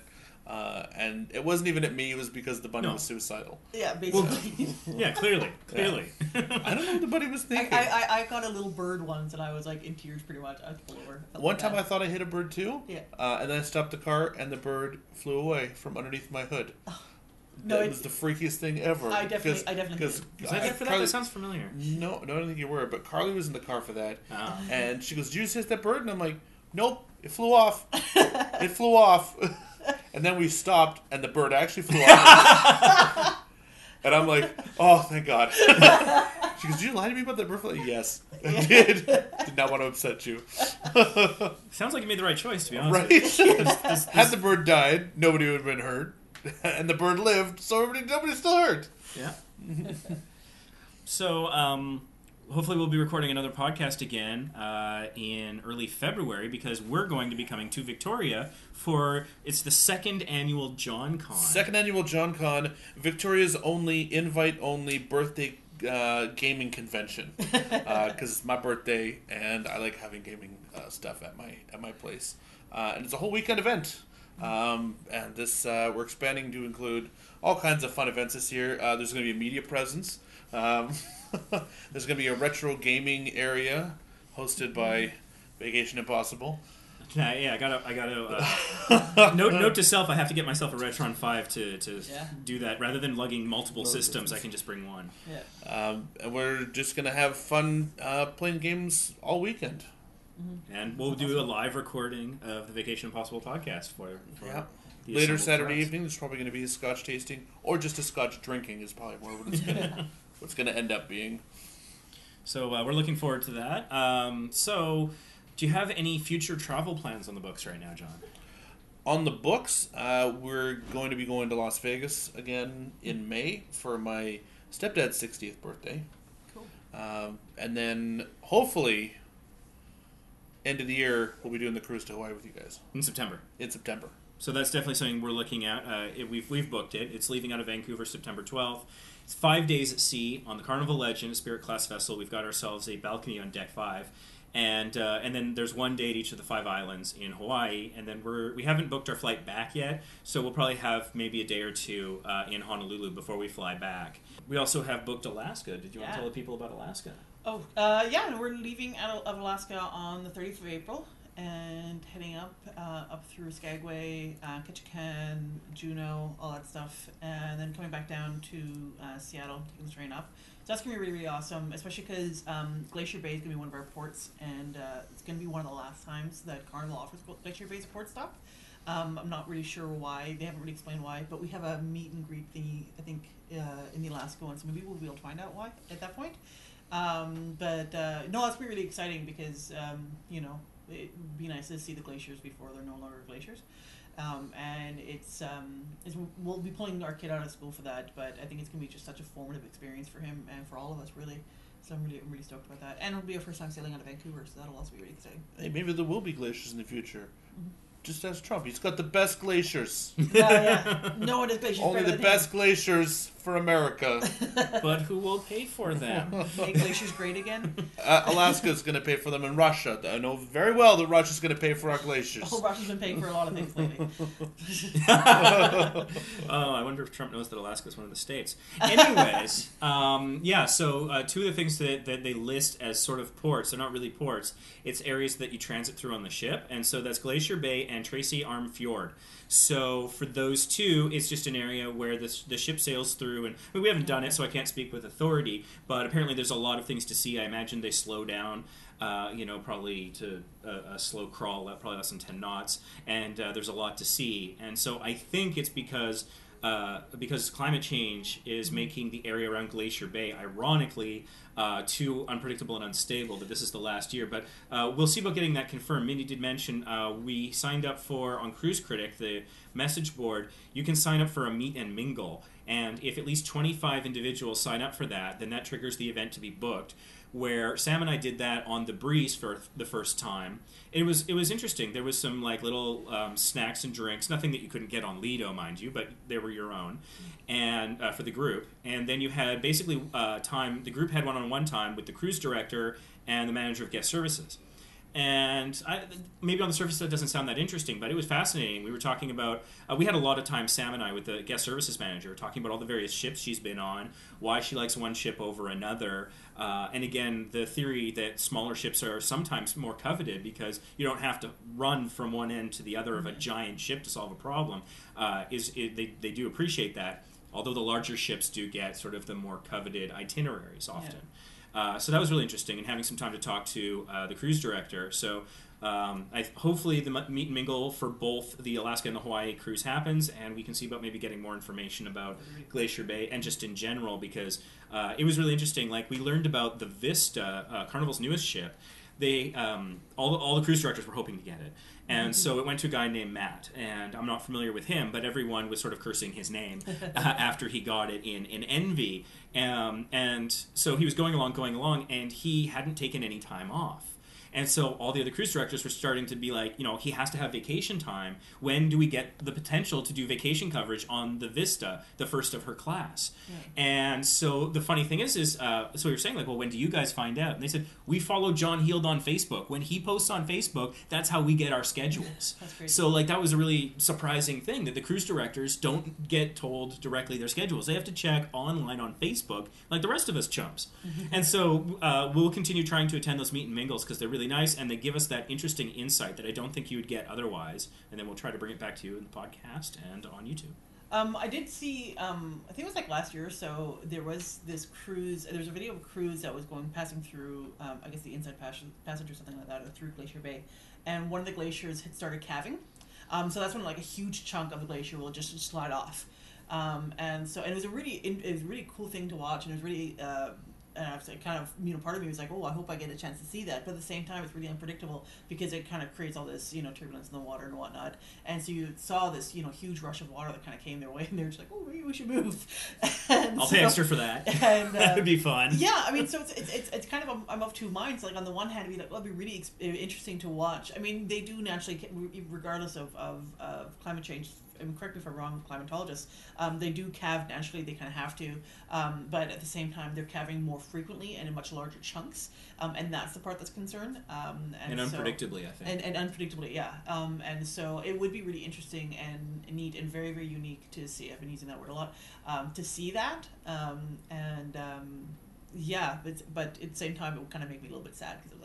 Uh, and it wasn't even at me; it was because the bunny No. was suicidal. Yeah, Well, basically. yeah, clearly. Clearly. I don't know what the bunny was I, thinking. I, I, I got a little bird once, and I was like in tears pretty much. I had to pull over. I felt One like time I that. thought I hit a bird too. Yeah. Uh, and then I stopped the car, and the bird flew away from underneath my hood. No, that it- was the freakiest thing ever. I definitely- because- I definitely because did. Was I there for that? Carly- That sounds familiar. no, no, I don't think you were. But Carly was in the car for that, Oh. and she goes, "Did you just hit that bird?" And I'm like, "Nope, it flew off. it flew off." and then we stopped, and the bird actually flew off. and I'm like, "Oh, thank God." she goes, "Did you lie to me about that bird?" I'm like, yes, I did. did not want to upset you. Sounds like you made the right choice, to be honest. Right? Had the bird died, nobody would have been hurt, and the bird lived, so everybody, nobody's still hurt. Yeah. so, um, hopefully, we'll be recording another podcast again uh, in early February because we're going to be coming to Victoria for it's the second annual John Con. Second annual John Con, Victoria's only invite-only birthday uh, gaming convention, because it's my birthday and I like having gaming uh, stuff at my at my place, uh, and it's a whole weekend event. Um, and this uh, we're expanding to include all kinds of fun events this year. Uh, there's going to be a media presence. Um, there's going to be a retro gaming area hosted by Vacation Impossible. Yeah, yeah, I gotta, I gotta. Uh, note, note to self: I have to get myself a Retron Five to to Yeah. do that. Rather than lugging multiple systems, I can just bring one. Yeah. Um, and we're just gonna have fun uh, playing games all weekend. And we'll do a live recording of the Vacation Impossible podcast for, for Yeah. the Later Saturday crowds. evening, there's probably going to be a Scotch tasting, or just a Scotch drinking is probably more what it's going to what's going to end up being. So uh, we're looking forward to that. Um, so, do you have any future travel plans on the books right now, John? On the books, uh, we're going to be going to Las Vegas again in May for my stepdad's 60th birthday. Cool. Um, and then hopefully, end of the year, we'll be doing the cruise to Hawaii with you guys In September. in September. So that's definitely something we're looking at. Uh, it, we've we've booked it. It's leaving out of Vancouver September 12th. It's five days at sea on the Carnival Legend, a Spirit class vessel. We've got ourselves a balcony on deck five, and uh, and then there's one day at each of the five islands in Hawaii. And then we're we haven't booked our flight back yet, so we'll probably have maybe a day or two uh, in Honolulu before we fly back. We also have booked Alaska. Did you want to tell the people about Alaska? Oh, uh, yeah, we're leaving out of Alaska on the 30th of April and heading up uh, up through Skagway, uh, Ketchikan, Juneau, all that stuff, and then coming back down to uh, Seattle, taking the train up. So that's gonna be really, really awesome, especially because um, Glacier Bay is gonna be one of our ports, and uh, it's gonna be one of the last times that Carnival offers Glacier Bay port stop. Um, I'm not really sure why. They haven't really explained why, but we have a meet and greet thingy, I think, uh, in the Alaska one, so maybe we'll be able to find out why at that point. Um, but uh, no, that's really exciting because um, you know it would be nice to see the glaciers before they're no longer glaciers. Um, and it's, um, it's we'll be pulling our kid out of school for that, but I think it's gonna be just such a formative experience for him and for all of us, really. So I'm really, I'm really stoked about that, and it'll be our first time sailing out of Vancouver, so that'll also be really exciting. Hey, maybe there will be glaciers in the future. Just ask Trump. He's got the best glaciers. yeah, yeah. No one is glaciers Only the than best glaciers for America. but who will pay for them? him. Make glaciers great again. uh, Alaska's going to pay for them, and Russia. I know very well that Russia's going to pay for our glaciers. Oh, Russia's been paying for a lot of things lately. oh, I wonder if Trump knows that Alaska is one of the states. Anyways, um, yeah. So uh, two of the things that, that they list as sort of ports, they're not really ports. It's areas that you transit through on the ship, and so that's Glacier Bay and Tracy Arm Fjord. So for those two, it's just an area where the, the ship sails through, and I mean, we haven't done it, so I can't speak with authority. But apparently, there's a lot of things to see. I imagine they slow down. Uh, you know, probably to a, a slow crawl, probably less than 10 knots, and uh, there's a lot to see. And so I think it's because uh, because climate change is making the area around Glacier Bay, ironically, uh, too unpredictable and unstable. That this is the last year, but uh, we'll see about getting that confirmed. Mindy did mention uh, we signed up for on Cruise Critic the message board. You can sign up for a meet and mingle, and if at least 25 individuals sign up for that, then that triggers the event to be booked where Sam and I did that on the breeze for the first time. It was it was interesting. There was some like little um, snacks and drinks, nothing that you couldn't get on Lido, mind you, but they were your own, and uh, for the group. And then you had basically uh, time. The group had one on one time with the cruise director and the manager of guest services. And I, maybe on the surface that doesn't sound that interesting, but it was fascinating. We were talking about, uh, we had a lot of time, Sam and I, with the guest services manager, talking about all the various ships she's been on, why she likes one ship over another. Uh, and again, the theory that smaller ships are sometimes more coveted because you don't have to run from one end to the other of a giant ship to solve a problem uh, is it, they, they do appreciate that. Although the larger ships do get sort of the more coveted itineraries often. Uh, so that was really interesting, and having some time to talk to uh, the cruise director. So um, I, hopefully the meet and mingle for both the Alaska and the Hawaii cruise happens, and we can see about maybe getting more information about Glacier Bay and just in general because uh, it was really interesting. Like we learned about the Vista, uh, Carnival's newest ship. They um, all all the cruise directors were hoping to get it, and so it went to a guy named Matt, and I'm not familiar with him, but everyone was sort of cursing his name uh, after he got it in in envy, um, and so he was going along, going along, and he hadn't taken any time off. And so all the other cruise directors were starting to be like, you know, he has to have vacation time. When do we get the potential to do vacation coverage on the Vista, the first of her class? And so the funny thing is, is uh, so you're saying like, well, when do you guys find out? And they said we follow John Heald on Facebook. When he posts on Facebook, that's how we get our schedules. So like that was a really surprising thing that the cruise directors don't get told directly their schedules. They have to check online on Facebook, like the rest of us chumps. and so uh, we'll continue trying to attend those meet and mingles because they're really nice and they give us that interesting insight that I don't think you would get otherwise. And then we'll try to bring it back to you in the podcast and on YouTube. Um, I did see. Um, I think it was like last year or so. There was this cruise. There was a video of a cruise that was going passing through. Um, I guess the inside passage, passage or something like that, or through Glacier Bay, and one of the glaciers had started calving. Um, so that's when like a huge chunk of the glacier will just slide off. Um, and so and it was a really it was a really cool thing to watch, and it was really. Uh, and I was like, kind of, you know, part of me was like, oh, I hope I get a chance to see that. But at the same time, it's really unpredictable because it kind of creates all this, you know, turbulence in the water and whatnot. And so you saw this, you know, huge rush of water that kind of came their way, and they're just like, oh, maybe we should move. I'll so- pay extra for that. And, uh, That'd be fun. yeah, I mean, so it's, it's, it's, it's kind of I'm of two minds. Like on the one hand, it'd be like, well, it'd be really ex- interesting to watch. I mean, they do naturally, regardless of of, of climate change. I mean, correct me if I'm wrong, climatologists. Um, they do calve naturally; they kind of have to. Um, but at the same time, they're calving more frequently and in much larger chunks, um, and that's the part that's concerned. Um, and, And so- unpredictably, I think. and, and unpredictably, yeah. Um, and so it would be really interesting and neat and very, very unique to see. I've been using that word a lot. Um, to see that. Um, and um, yeah, but, but at the same time, it would kind of make me a little bit sad because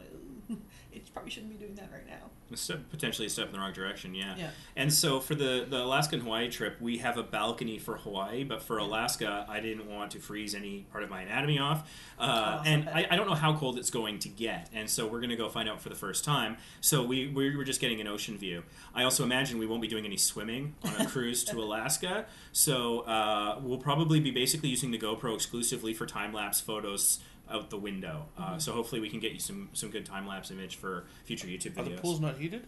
it probably shouldn't be doing that right now. A step, potentially a step in the wrong direction, yeah. Yeah. And so for the, the Alaska and Hawaii trip, we have a balcony for Hawaii, but for Alaska, I didn't want to freeze any part of my anatomy off. Uh, Oh, and. I, I don't know how cold it's going to get. And so we're going to go find out for the first time. So we, we were just getting an ocean view. I also imagine we won't be doing any swimming on a cruise to Alaska. So uh, we'll probably be basically using the GoPro exclusively for time lapse photos out the window. Uh, so hopefully we can get you some, some good time lapse image for future YouTube videos. Are the pools not heated?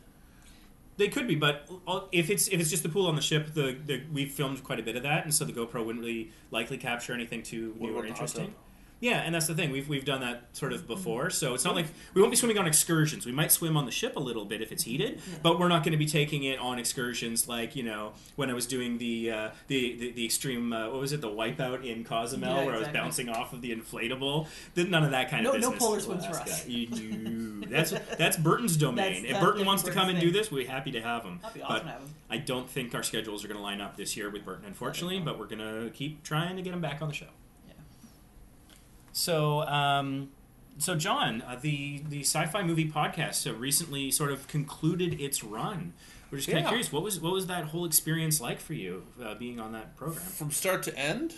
They could be, but if it's if it's just the pool on the ship, the, the we've filmed quite a bit of that, and so the GoPro wouldn't really likely capture anything too What new or interesting. Yeah, and that's the thing. We've we've done that sort Mm-hmm. of before, so it's not like we won't be swimming on excursions. We might swim on the ship a little bit if it's heated, but we're not going to be taking it on excursions like you know when I was doing the uh, the, the the extreme uh, what was it the wipeout in Cozumel Yeah, where I was bouncing off of the inflatable. None of that kind No- of business. no polar swims for us. You- you- that's that's Burton's domain. That's- if Burton wants to come and do this, we're happy to have him. That'd be But awesome to have 'em. I don't think our schedules are going to line up this year with Burton, unfortunately, but we're going to keep trying to get him back on the show. So, um, so John, uh, the the sci-fi movie podcast uh, recently sort of concluded its run. We're just kind of Yeah. curious, what was what was that whole experience like for you uh, being on that program? From start to end,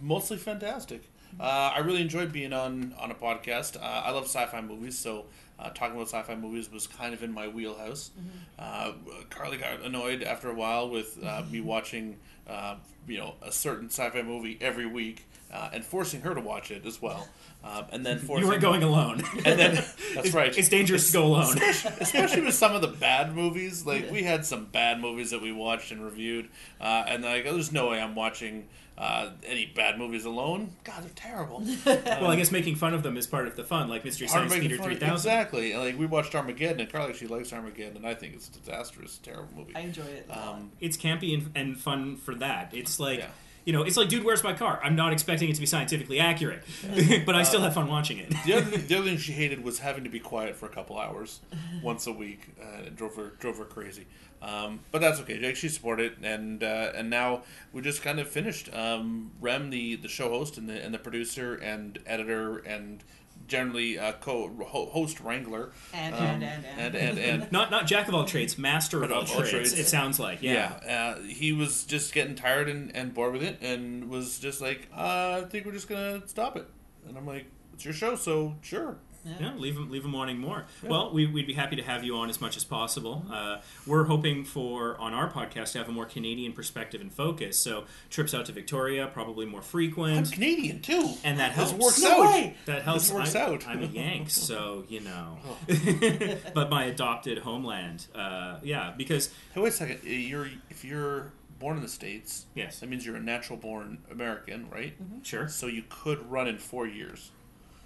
mostly fantastic. Uh, I really enjoyed being on on a podcast. Uh, I love sci-fi movies, so uh, talking about sci-fi movies was kind of in my wheelhouse. Uh, Carly got annoyed after a while with uh, me watching, uh, you know, a certain sci-fi movie every week uh, and forcing her to watch it as well. Um, and then forcing You weren't going alone. And then that's right. It's dangerous to go alone. especially with some of the bad movies. Like we had some bad movies that we watched and reviewed, uh, and like there's no way I'm watching uh, any bad movies alone. God, they're terrible. well, I guess making fun of them is part of the fun, like Mystery Science Armageddon Theater 3000. Exactly. And, like we watched Armageddon, and Carly she likes Armageddon, and I think it's a disastrous, terrible movie. I enjoy it. Um, It's campy and, and fun for that. It's like. Yeah. You know, it's like, dude, where's my car? I'm not expecting it to be scientifically accurate, but I still have fun watching it. the other the other thing she hated was having to be quiet for a couple hours once a week. Uh, it drove her drove her crazy. Um, but that's okay. Jake, she supported it, and uh, and now we just kind of finished. Um, Rem, the, the show host and the and the producer and editor and generally uh, co host wrangler. And, um, and, and, and. and and and Not not jack of all trades, master of all, Of all trades, trades. It sounds like, yeah. yeah, uh, he was just getting tired and, and bored with it, and was just like, uh, I think we're just gonna stop it. And I'm like, it's your show, so sure. Yeah, leave them, leave them wanting more. Well, we, we'd be happy to have you on as much as possible. Uh, we're hoping for on our podcast to have a more Canadian perspective and focus. So trips out to Victoria probably more frequent. I'm Canadian too, and that This helps. works No out. way! That helps. This works I'm, out. I'm a Yank, so you know. Oh. but my adopted homeland, uh, yeah, because Hey, wait a second. Uh, You're if you're born in the states, yes, that means you're a natural born American, right? sure. So you could run in four years.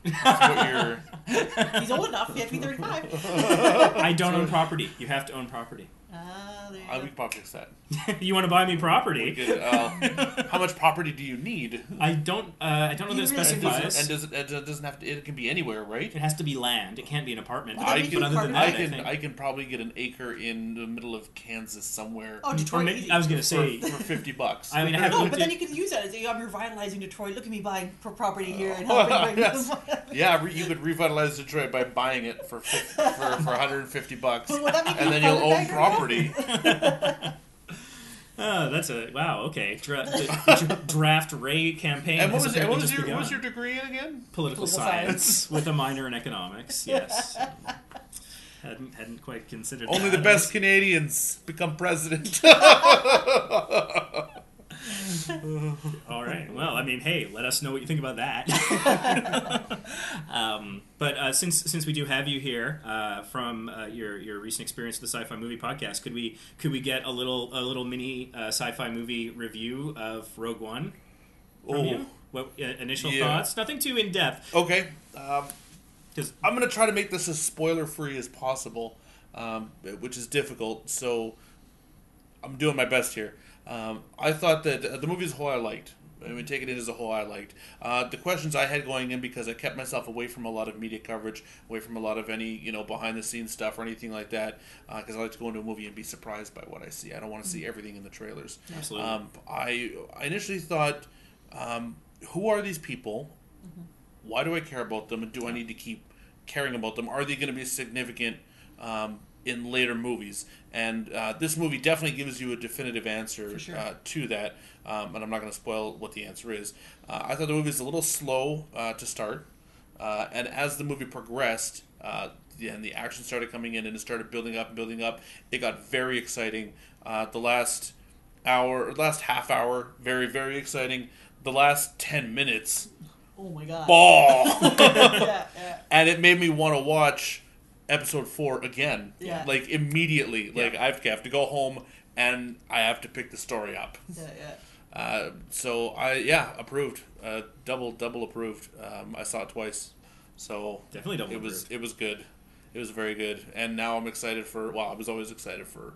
That's what you're. He's old enough. He has to be 35. I don't own property. You have to own property. There you I go. we could probably fix that. you want to buy me We property? could, uh, how much property do you need? I don't. Uh, I don't know You that it really- And does, specifies. it, and does it, it doesn't have to. It can be anywhere, right? It has to be land. It can't be an apartment. Would that I make can, you other than that, of I I, can, think. I can probably get an acre in the middle of Kansas somewhere Oh, or Detroit. maybe, easy. I was going to say. for fifty bucks. I mean, I haven't No, looked but then at- you can use that as I'm revitalizing Detroit. Look at me buying pro- property here and Oh, helping bring yes. yeah, re- you could revitalize Detroit by buying it for 50, for, for 150 bucks, But would that make and you then you'll own carpetbagger? Property. Oh, that's a wow. Okay, Dra- the, dra- draft Ray campaign. And what was, and what was your begun. what was your degree in again? political, Political science, science. with a minor in economics? Yes. hadn't hadn't quite considered. Only that. the best Canadians become president. All right. Well, I mean, hey, let us know what you think about that. um, but uh, since since we do have you here uh, from uh, your your recent experience with the Sci-Fi Movie Podcast, could we could we get a little a little mini uh, sci-fi movie review of Rogue One Oh. you? What uh, initial Yeah. thoughts? Nothing too in depth. okay, um, Because I'm gonna try to make this as spoiler free as possible, um, which is difficult. So I'm doing my best here. Um, I thought that uh, the movie as a whole I liked. I mean, take it in as a whole, I liked. Uh, the questions I had going in because I kept myself away from a lot of media coverage, away from a lot of any you know behind the scenes stuff or anything like that, because I like to go into a movie and be surprised by what I see. I don't want to see everything in the trailers. Absolutely. Um, I I initially thought, um, who are these people? Why do I care about them, and do I need to keep caring about them? Are they going to be significant um, in later movies? And uh, this movie definitely gives you a definitive answer sure. uh, to that. Um, and I'm not going to spoil what the answer is. Uh, I thought the movie was a little slow uh, to start, uh, and as the movie progressed, uh, and the action started coming in, and it started building up and building up. It got very exciting. Uh, the last hour, or last half hour, very very exciting. The last ten minutes, Oh my god. ball, yeah, yeah. and it made me want to watch episode four again. Yeah. like immediately. Like I have to, have to go home and I have to pick the story up. Yeah, yeah. Uh, so I yeah approved, uh, double double approved. Um, I saw it twice, so Definitely double It was it was good, it was very good, and now I'm excited for. Well, I was always excited for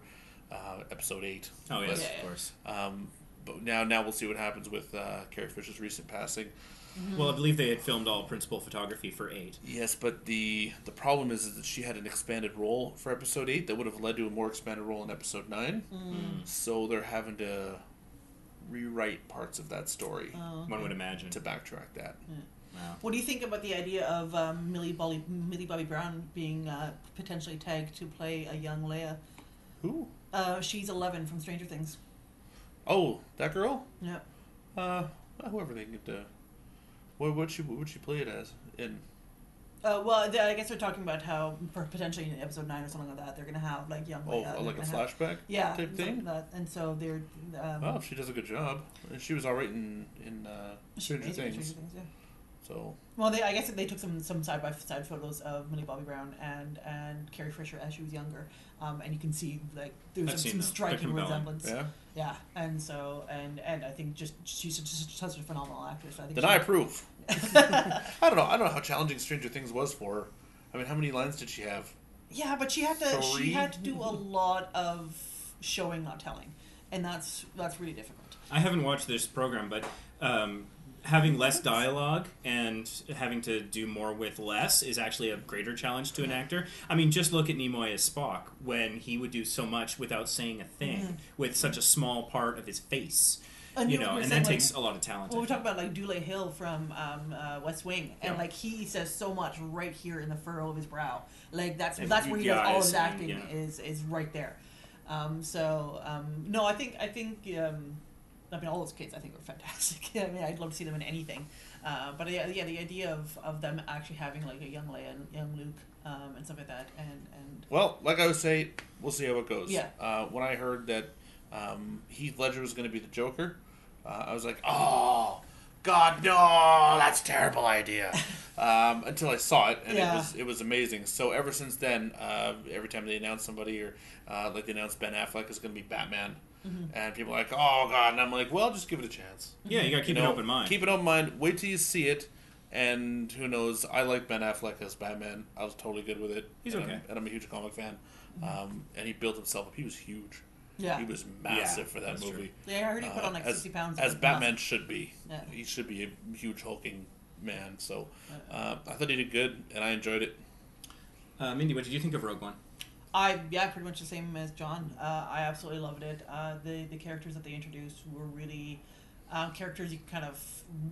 uh, episode eight. oh yes, Yeah, yeah. of course. Um, but now now we'll see what happens with uh, Carrie Fisher's recent passing. Well, I believe they had filmed all principal photography for eight. Yes, but the the problem is, is that she had an expanded role for episode eight that would have led to a more expanded role in episode nine. Mm. So they're having to rewrite parts of that story Oh, One okay. would imagine. to backtrack that. Wow. What do you think about the idea of um, Millie, Bobby, Millie Bobby Brown being uh, potentially tagged to play a young Leia? Who? Uh, she's 11 from Stranger Things. Oh, that girl? Yeah. Uh, whoever they get to. What would she what would she play it as in? Uh, well, th- I guess they're talking about how for potentially in episode nine or something like that, they're gonna have like young Oh, Leia. they're like a gonna have- flashback yeah, type something thing. like that. And so they're. Um, Well, she does a good job. And she was all right in in uh, she- Stranger Stranger Things. yeah. So Well, they, I guess they took some some side by side photos of Millie Bobby Brown and and Carrie Fisher as she was younger, um, and you can see like there's I've some, some striking compelling. resemblance. yeah, Yeah, and so and and I think just she's just such a phenomenal actress. I think. then I approve. I don't know. I don't know how challenging Stranger Things was for her. I mean, how many lines did she have? Yeah, but she had to Three? she had to do a lot of showing, not telling, and that's that's really difficult. I haven't watched this program, but um, having less dialogue and having to do more with less is actually a greater challenge to an actor. I mean, just look at Nimoy as Spock when he would do so much without saying a thing Mhm. with such a small part of his face. And you you know, and that like- takes a lot of talent. Well, we talk about like Dule Hill from um, uh, West Wing, and Yeah. like he says so much right here in the furrow of his brow. Like that's And that's where he does all his and- acting yeah. is is right there. Um, so um, no, I think I think um, I mean all those kids I think were fantastic. I mean I'd love to see them in anything. Uh, but yeah, yeah, the idea of, of them actually having like a young Leia and young Luke um, and stuff like that, and and Well, like I would say, we'll see how it goes. Yeah. Uh, when I heard that um, Heath Ledger was going to be the Joker, uh, I was like, oh, God, no, that's a terrible idea. um, until I saw it, and Yeah. it was it was amazing. So ever since then, uh, every time they announce somebody or uh, like they announce Ben Affleck is going to be Batman, Mm-hmm. and people are like, oh God, and I'm like, well, just give it a chance. yeah, you got to keep You an open mind. Keep an open mind. Wait till you see it. And who knows? I like Ben Affleck as Batman. I was totally good with it. He's and okay. I'm, and I'm a huge comic fan. Um, and he built himself up. He was huge. yeah, He was massive Yeah, for that that's true. movie. yeah. I heard he put Uh, on like as, sixty pounds. As like, Batman should be. Yeah. He should be a huge hulking man. So uh, I thought he did good, and I enjoyed it. Uh, Mindy, what did you think of Rogue One? I yeah, pretty much the same as John. Uh, I absolutely loved it. Uh, the the characters that they introduced were really um, characters you kind of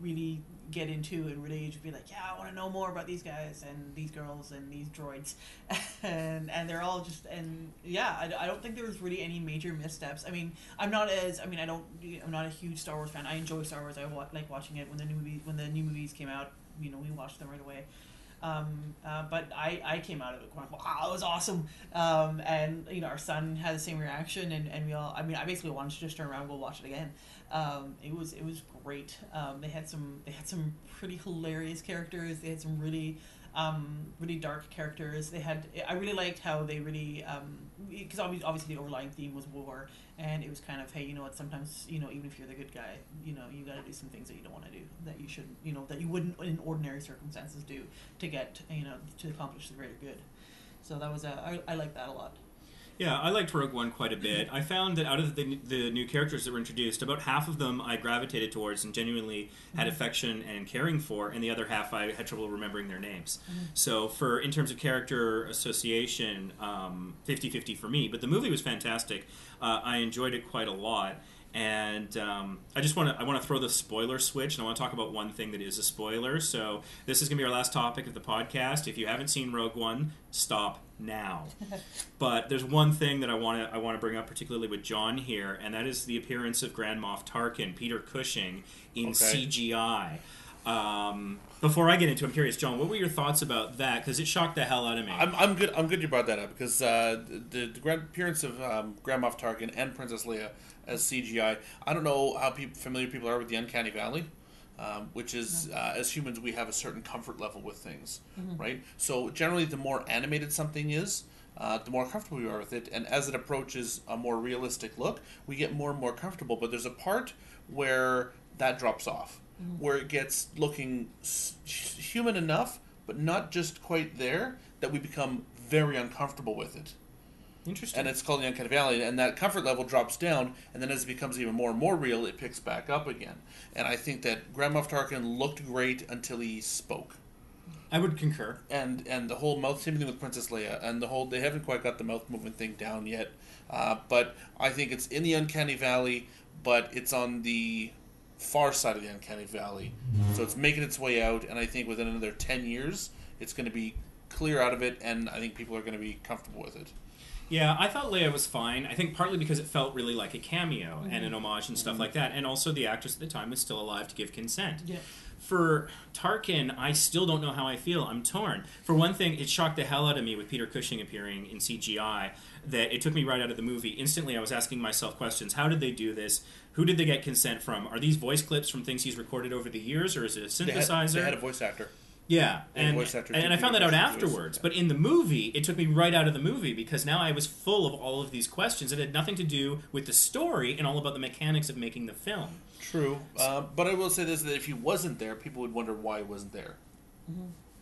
really get into and really just be like, yeah, I want to know more about these guys and these girls and these droids, and and they're all just and yeah, I, I don't think there was really any major missteps. I mean, I'm not as I mean I don't I'm not a huge Star Wars fan. I enjoy Star Wars. I wa- like watching it when the new movie when the new movies came out. You know, we watched them right away. Um, uh, but I, I came out of it going, wow, it was awesome. Um, and, you know, our son had the same reaction, and, and we all, I mean, I basically wanted to just turn around and go watch it again. Um, it was it was great. Um, they had some they had some pretty hilarious characters. They had some really um, really dark characters. They had I really liked how they really because obviously, obviously the overlying theme was war, and it was kind of hey you know what sometimes you know even if you're the good guy you know you got to do some things that you don't want to do that you shouldn't you know that you wouldn't in ordinary circumstances do to get you know to accomplish the greater good. So that was a, I, I like that a lot. Yeah, I liked Rogue One quite a bit. I found that out of the, the new characters that were introduced, about half of them I gravitated towards and genuinely had affection and caring for, and the other half I had trouble remembering their names. So, for in terms of character association, um, 50-50 for me. But the movie was fantastic. Uh, I enjoyed it quite a lot. And um, I just want to I want to throw the spoiler switch, and I want to talk about one thing that is a spoiler. So this is going to be our last topic of the podcast. If you haven't seen Rogue One, stop now. but there's one thing that I want to I want to bring up, particularly with John here, and that is the appearance of Grand Moff Tarkin, Peter Cushing, in Okay. CGI. Um, before I get into, it, I'm curious, John, what were your thoughts about that? Because it shocked the hell out of me. I'm, I'm good. I'm good you brought that up because uh, the, the grand appearance of um, Grand Moff Tarkin and Princess Leia as CGI. I don't know how peop familiar people are with the Uncanny Valley, um, which is uh, as humans we have a certain comfort level with things, right? So generally, the more animated something is. Uh, the more comfortable we are with it, and as it approaches a more realistic look, we get more and more comfortable. But there's a part where that drops off, where it gets looking s- human enough, but not just quite there, that we become very uncomfortable with it. Interesting. And it's called the Uncanny Valley, and that comfort level drops down, and then as it becomes even more and more real, it picks back up again. And I think that Grand Moff Tarkin looked great until he spoke. I would concur. And and the whole mouth same thing with Princess Leia, and the whole they haven't quite got the mouth movement thing down yet. Uh, but I think it's in the Uncanny Valley, but it's on the far side of the Uncanny Valley. So it's making its way out, and I think within another ten years, it's going to be clear out of it, and I think people are going to be comfortable with it. Yeah, I thought Leia was fine. I think partly because it felt really like a cameo and an mm-hmm. homage and stuff mm-hmm. like that, and also the actress at the time was still alive to give consent. Yeah. For Tarkin, I still don't know how I feel. I'm torn. For one thing, it shocked the hell out of me with Peter Cushing appearing in CGI that it took me right out of the movie. Instantly, I was asking myself questions. How did they do this? Who did they get consent from? Are these voice clips from things he's recorded over the years, or is it a They had, synthesizer? they had a voice actor. Yeah, And and, and, I found that out Peter Cushing's voice, afterwards. yeah. But in the movie, it took me right out of the movie because now I was full of all of these questions. It had nothing to do with the story and all about the mechanics of making the film. True, uh, but I will say this: that if he wasn't there, people would wonder why he wasn't there.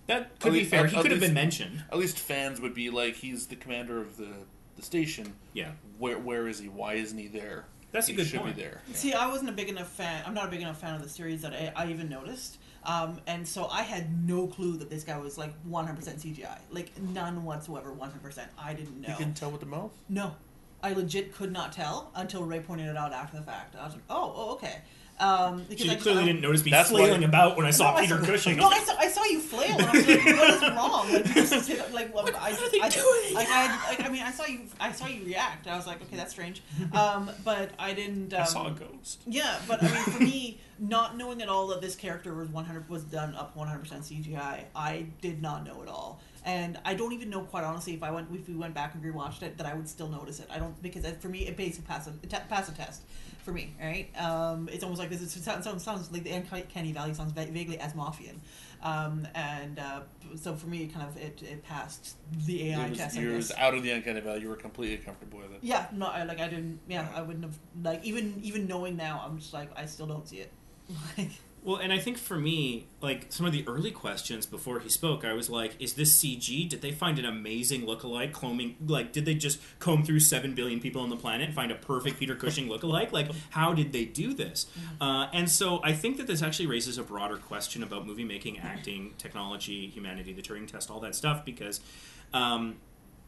That could At be least- fair. at- He could have been mentioned. At least fans would be like, "He's the commander of the the station. Yeah, Where where is he? Why isn't he there? That's a he good should point. be there." See, I wasn't a big enough fan. I'm not a big enough fan of the series that I, I even noticed. Um, and so I had no clue that this guy was like 100% CGI, like none whatsoever. 100%. I didn't know. You can tell with the mouth. No, I legit could not tell until Ray pointed it out after the fact. I was like, oh, oh, okay. Um, because So I you just- clearly I- didn't notice me That's flailing why- about when I saw No, I Peter saw- Cushing. No, I saw, I saw you flail. And I was like, what is wrong? Like, you just sit, like, well, I, what are they I, doing? Like, I, like, I mean, I saw you, I saw you react. I was like, okay, that's strange. Um, but I didn't. Um, I saw a ghost. Yeah, but I mean, for me, not knowing at all that this character was 100 was done up 100% CGI, I did not know at all. And I don't even know, quite honestly, if I went if we went back and rewatched it, that I would still notice it. I don't because for me, it basically pass a te- pass a test for me. Right? Um, it's almost like this. It sounds, sounds sounds like the Uncanny Valley sounds va- vaguely as Mafian, um, and uh, so for me, it kind of it, it passed the AI It was, test. You was out of the uncanny valley. You were completely comfortable with it. Yeah, no, I, like I didn't. Yeah, I wouldn't have like even even knowing now. I'm just like I still don't see it. Like, Well, and I think for me, like some of the early questions before he spoke, I was like, "Is this CG? Did they find an amazing lookalike? Combing, like, did they just comb through seven billion people on the planet and find a perfect Peter Cushing lookalike? Like, how did they do this?" Uh, and so I think that this actually raises a broader question about movie making, acting, technology, humanity, the Turing test, all that stuff, because. Um,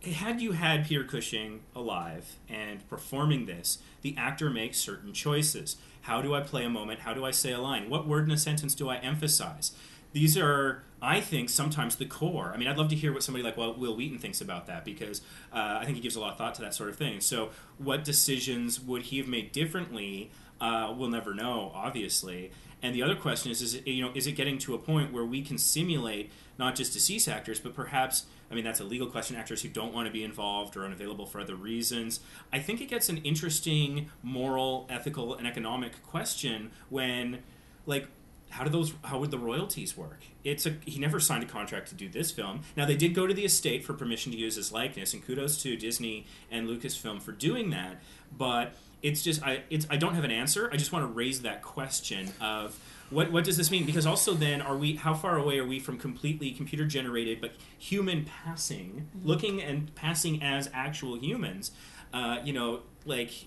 had you had Peter Cushing alive and performing this, the actor makes certain choices. How do I play a moment? How do I say a line? What word in a sentence do I emphasize? These are, I think, sometimes the core. I mean, I'd love to hear what somebody like Wil Wheaton thinks about that because uh, I think he gives a lot of thought to that sort of thing. So, what decisions would he have made differently? Uh, we'll never know, obviously. And the other question is, is it, you know, is it getting to a point where we can simulate not just deceased actors, but perhaps, I mean, that's a legal question, actors who don't want to be involved or unavailable for other reasons. I think it gets an interesting moral, ethical, and economic question when, like, how do those how would the royalties work? It's a he never signed a contract to do this film. Now they did go to the estate for permission to use his likeness and kudos to disney and lucasfilm for doing that. But it's just i it's i don't have an answer. I just want to raise that question of what what does this mean because also then are we how far away are we from completely computer generated but human passing looking and passing as actual humans uh, you know like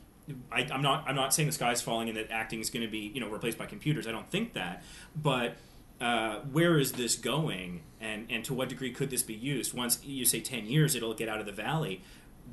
I, I'm not. I'm not saying the sky's falling and that acting is going to be, you know, replaced by computers. I don't think that. But uh, where is this going, and and to what degree could this be used? Once you say ten years, it'll get out of the valley.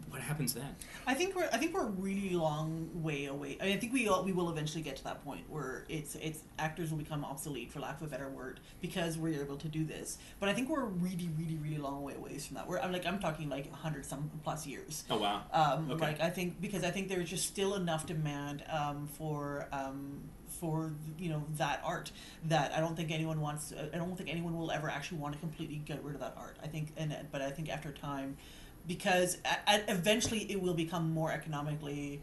What happens then? I think we're I think we're a really long way away. I, mean, I think we all, we will eventually get to that point where it's it's actors will become obsolete for lack of a better word because we're able to do this. But I think we're really really really long way away from that. We're I'm like I'm talking like hundred some plus years. Oh wow. Um, Okay. Like I think because I think there's just still enough demand um, for um, for you know that art that I don't think anyone wants. I don't think anyone will ever actually want to completely get rid of that art. I think, and but I think after time, because eventually it will become more economically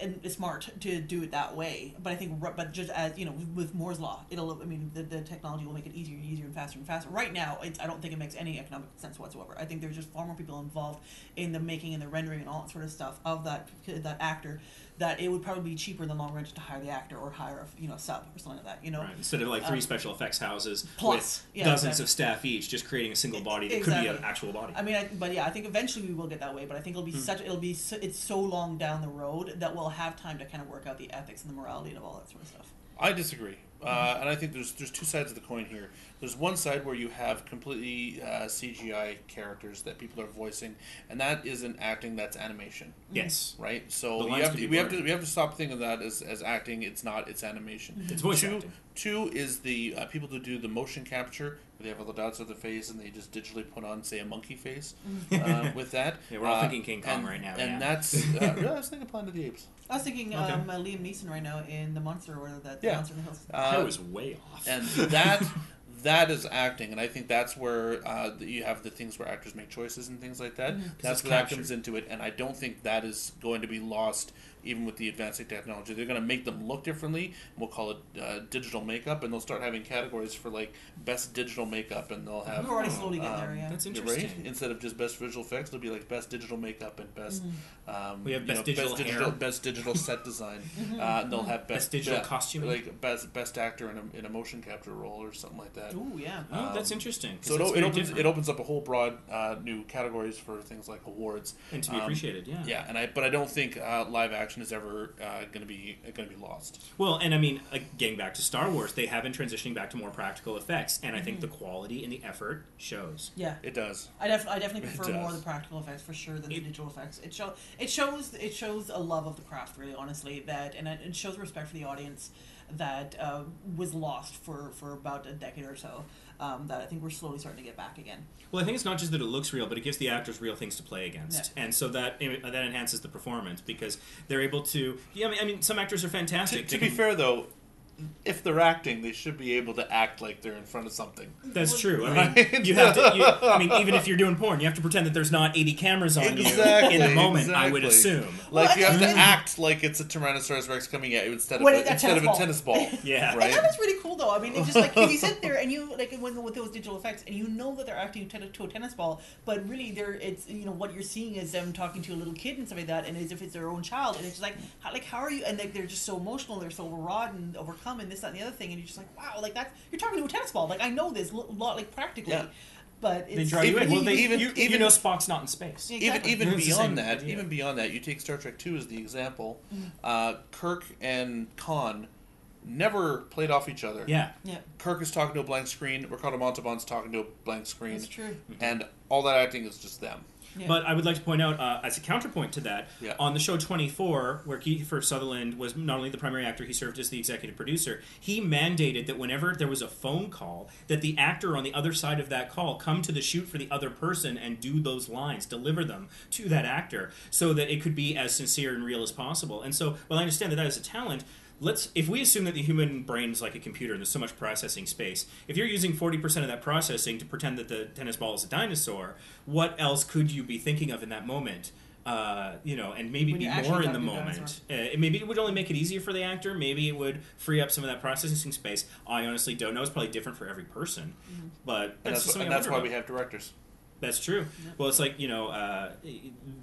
and smart to do it that way. But I think, but just as you know, with Moore's law, it'll. I mean, the, the technology will make it easier and easier and faster and faster. Right now, it's, I don't think it makes any economic sense whatsoever. I think there's just far more people involved in the making and the rendering and all that sort of stuff of that that actor that it would probably be cheaper in the long run just to hire the actor or hire a you know a sub or something like that. You know. Right. Instead of like three Um, special effects houses plus, with yeah, dozens exactly. of staff each, just creating a single body that could be an actual body. I mean, I, but yeah, I think eventually we will get that way. But I think it'll be such it'll be so, it's so long down the road that we'll have time to kind of work out the ethics and the morality of all that sort of stuff. I disagree, uh, and I think there's there's two sides of the coin here. There's one side where you have completely uh, CGI characters that people are voicing, and that isn't acting. That's animation, yes. right? So you have to, we have to we have to stop thinking of that as, as acting. It's not. It's animation. It's voice two, acting. Two is the uh, people who do the motion capture. Where they have all the dots of the face, and they just digitally put on, say, a monkey face uh, with that. Yeah, we're all Uh, thinking King Kong and- right now, and yeah. that's. Uh, really, I was thinking Planet of the Apes. I was thinking Okay. um, uh, Liam Neeson right now in The Monster or that Yeah. Monster in the Hills. Uh, I was way off. and that that is acting, and I think that's where uh, you have the things where actors make choices and things like that. That's it's where that comes into it, and I don't think that is going to be lost even with the advancing technology. They're going to make them look differently. We'll call it uh, digital makeup, and they'll start having categories for like best digital makeup, and they'll have We're already slowly getting um, there, yeah. That's interesting. right. Instead of just best visual effects, it'll be like best digital makeup and best. Um, We have you best know, digital best hair. best digital set design. uh, and they'll have best, Best digital yeah, costuming. like best best actor in a, in a motion capture role or something like that. Ooh, yeah. oh, that's interesting. So it, it opens different it opens up a whole broad uh, new categories for things like awards and to be um, appreciated. Yeah. Yeah, and I but I don't think uh, live action is ever uh, going to be going to be lost. Well, and I mean, like, getting back to Star Wars, they have been transitioning back to more practical effects, and I think Mm-hmm. the quality and the effort shows. Yeah. It does. I, def- I definitely prefer more of the practical effects for sure than It- the digital effects. It show it shows it shows a love of the craft, really, honestly. That and it it shows respect for the audience that uh, was lost for, for about a decade or so. Um, that I think we're slowly starting to get back again. Well, I think it's not just that it looks real, but it gives the actors real things to play against, Yeah. and so that that enhances the performance because they're able to. Yeah, I mean, I mean some actors are fantastic. to They be fair though, if they're acting, they should be able to act like they're in front of something. That's true. I mean, Right? you have to. You, I mean, even if you're doing porn, you have to pretend that there's not 80 cameras on Exactly, you in the moment. I would assume. Like Well, you have to and- act like it's a Tyrannosaurus Rex coming at you instead of When a, a instead of a tennis tennis ball. Yeah. Right. And that was really cool, though. I mean, it's just like if you sit there and you like when with those digital effects, and you know that they're acting to, to a tennis ball, but really they're it's you know what you're seeing is them talking to a little kid and stuff like that, and as if it's their own child, and it's just like how, like how are you? And like they're just so emotional, they're so overwrought and overcome, and this that and the other thing, and you're just like wow, like that you're talking to a tennis ball. Like I know this lo- lot like practically, Yeah. but They it's draw you in. Even- Well, they, even- you, even- you know Spock's not in space. Yeah. even Exactly. even It's the same beyond that, idea. even beyond that, you take Star Trek Two as the example. Mm. Uh, Kirk and Khan never played off each other. Yeah. yeah, Kirk is talking to a blank screen. Ricardo Montalban's talking to a blank screen, that's true. and all that acting is just them. Yeah. But I would like to point out, uh, as a counterpoint to that, Yeah. on the show 24, where Kiefer Sutherland was not only the primary actor, he served as the executive producer. He mandated that whenever there was a phone call, that the actor on the other side of that call come to the shoot for the other person and do those lines, deliver them to that actor, so that it could be as sincere and real as possible. And so, while I understand that that is a talent, let's if we assume that the human brain is like a computer and there's so much processing space if you're using 40% of that processing to pretend that the tennis ball is a dinosaur what else could you be thinking of in that moment? Uh, you know and maybe When be more in the talking to a moment. Uh, maybe it would only make it easier for the actor. Maybe it would free up some of that processing space. I honestly don't know. It's probably different for every person. Mm-hmm. but And that's, that's, just and that's why about. we have directors. That's true. Well, it's like you know, uh,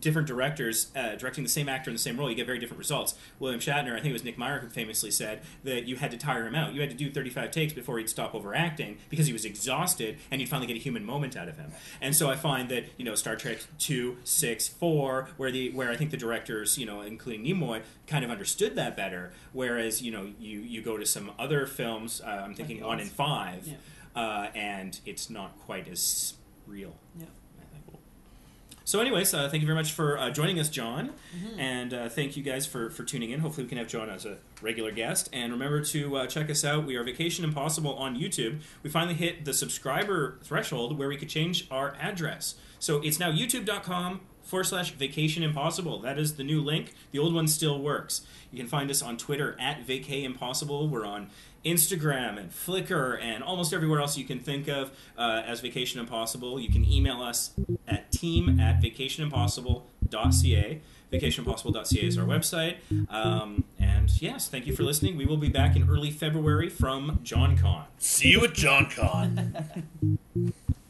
different directors uh, directing the same actor in the same role, you get very different results. William Shatner, I think it was Nick Meyer who famously said that you had to tire him out. You had to do 35 takes before he'd stop overacting because he was exhausted, and you'd finally get a human moment out of him. And so I find that you know, Star Trek two, six, four, where the where I think the directors, you know, including Nimoy, kind of understood that better. Whereas you know, you you go to some other films. Uh, I'm thinking the one and five, Yeah. uh, and it's not quite as real. Yeah. So, anyways, uh, thank you very much for uh, joining us, John, Mm-hmm. and uh, thank you guys for, for tuning in. Hopefully, we can have John as a regular guest. And remember to uh, check us out. We are Vacation Impossible on YouTube. We finally hit the subscriber threshold where we could change our address. So it's now youtube.com forward slash vacation impossible. That is the new link. The old one still works. You can find us on Twitter at vacay impossible. We're on Instagram and Flickr and almost everywhere else you can think of uh, as Vacation Impossible. You can email us at team at vacationimpossible.ca. Vacationimpossible.ca is our website. Um, and yes, thank you for listening. We will be back in early February from John Con. See you at John Con.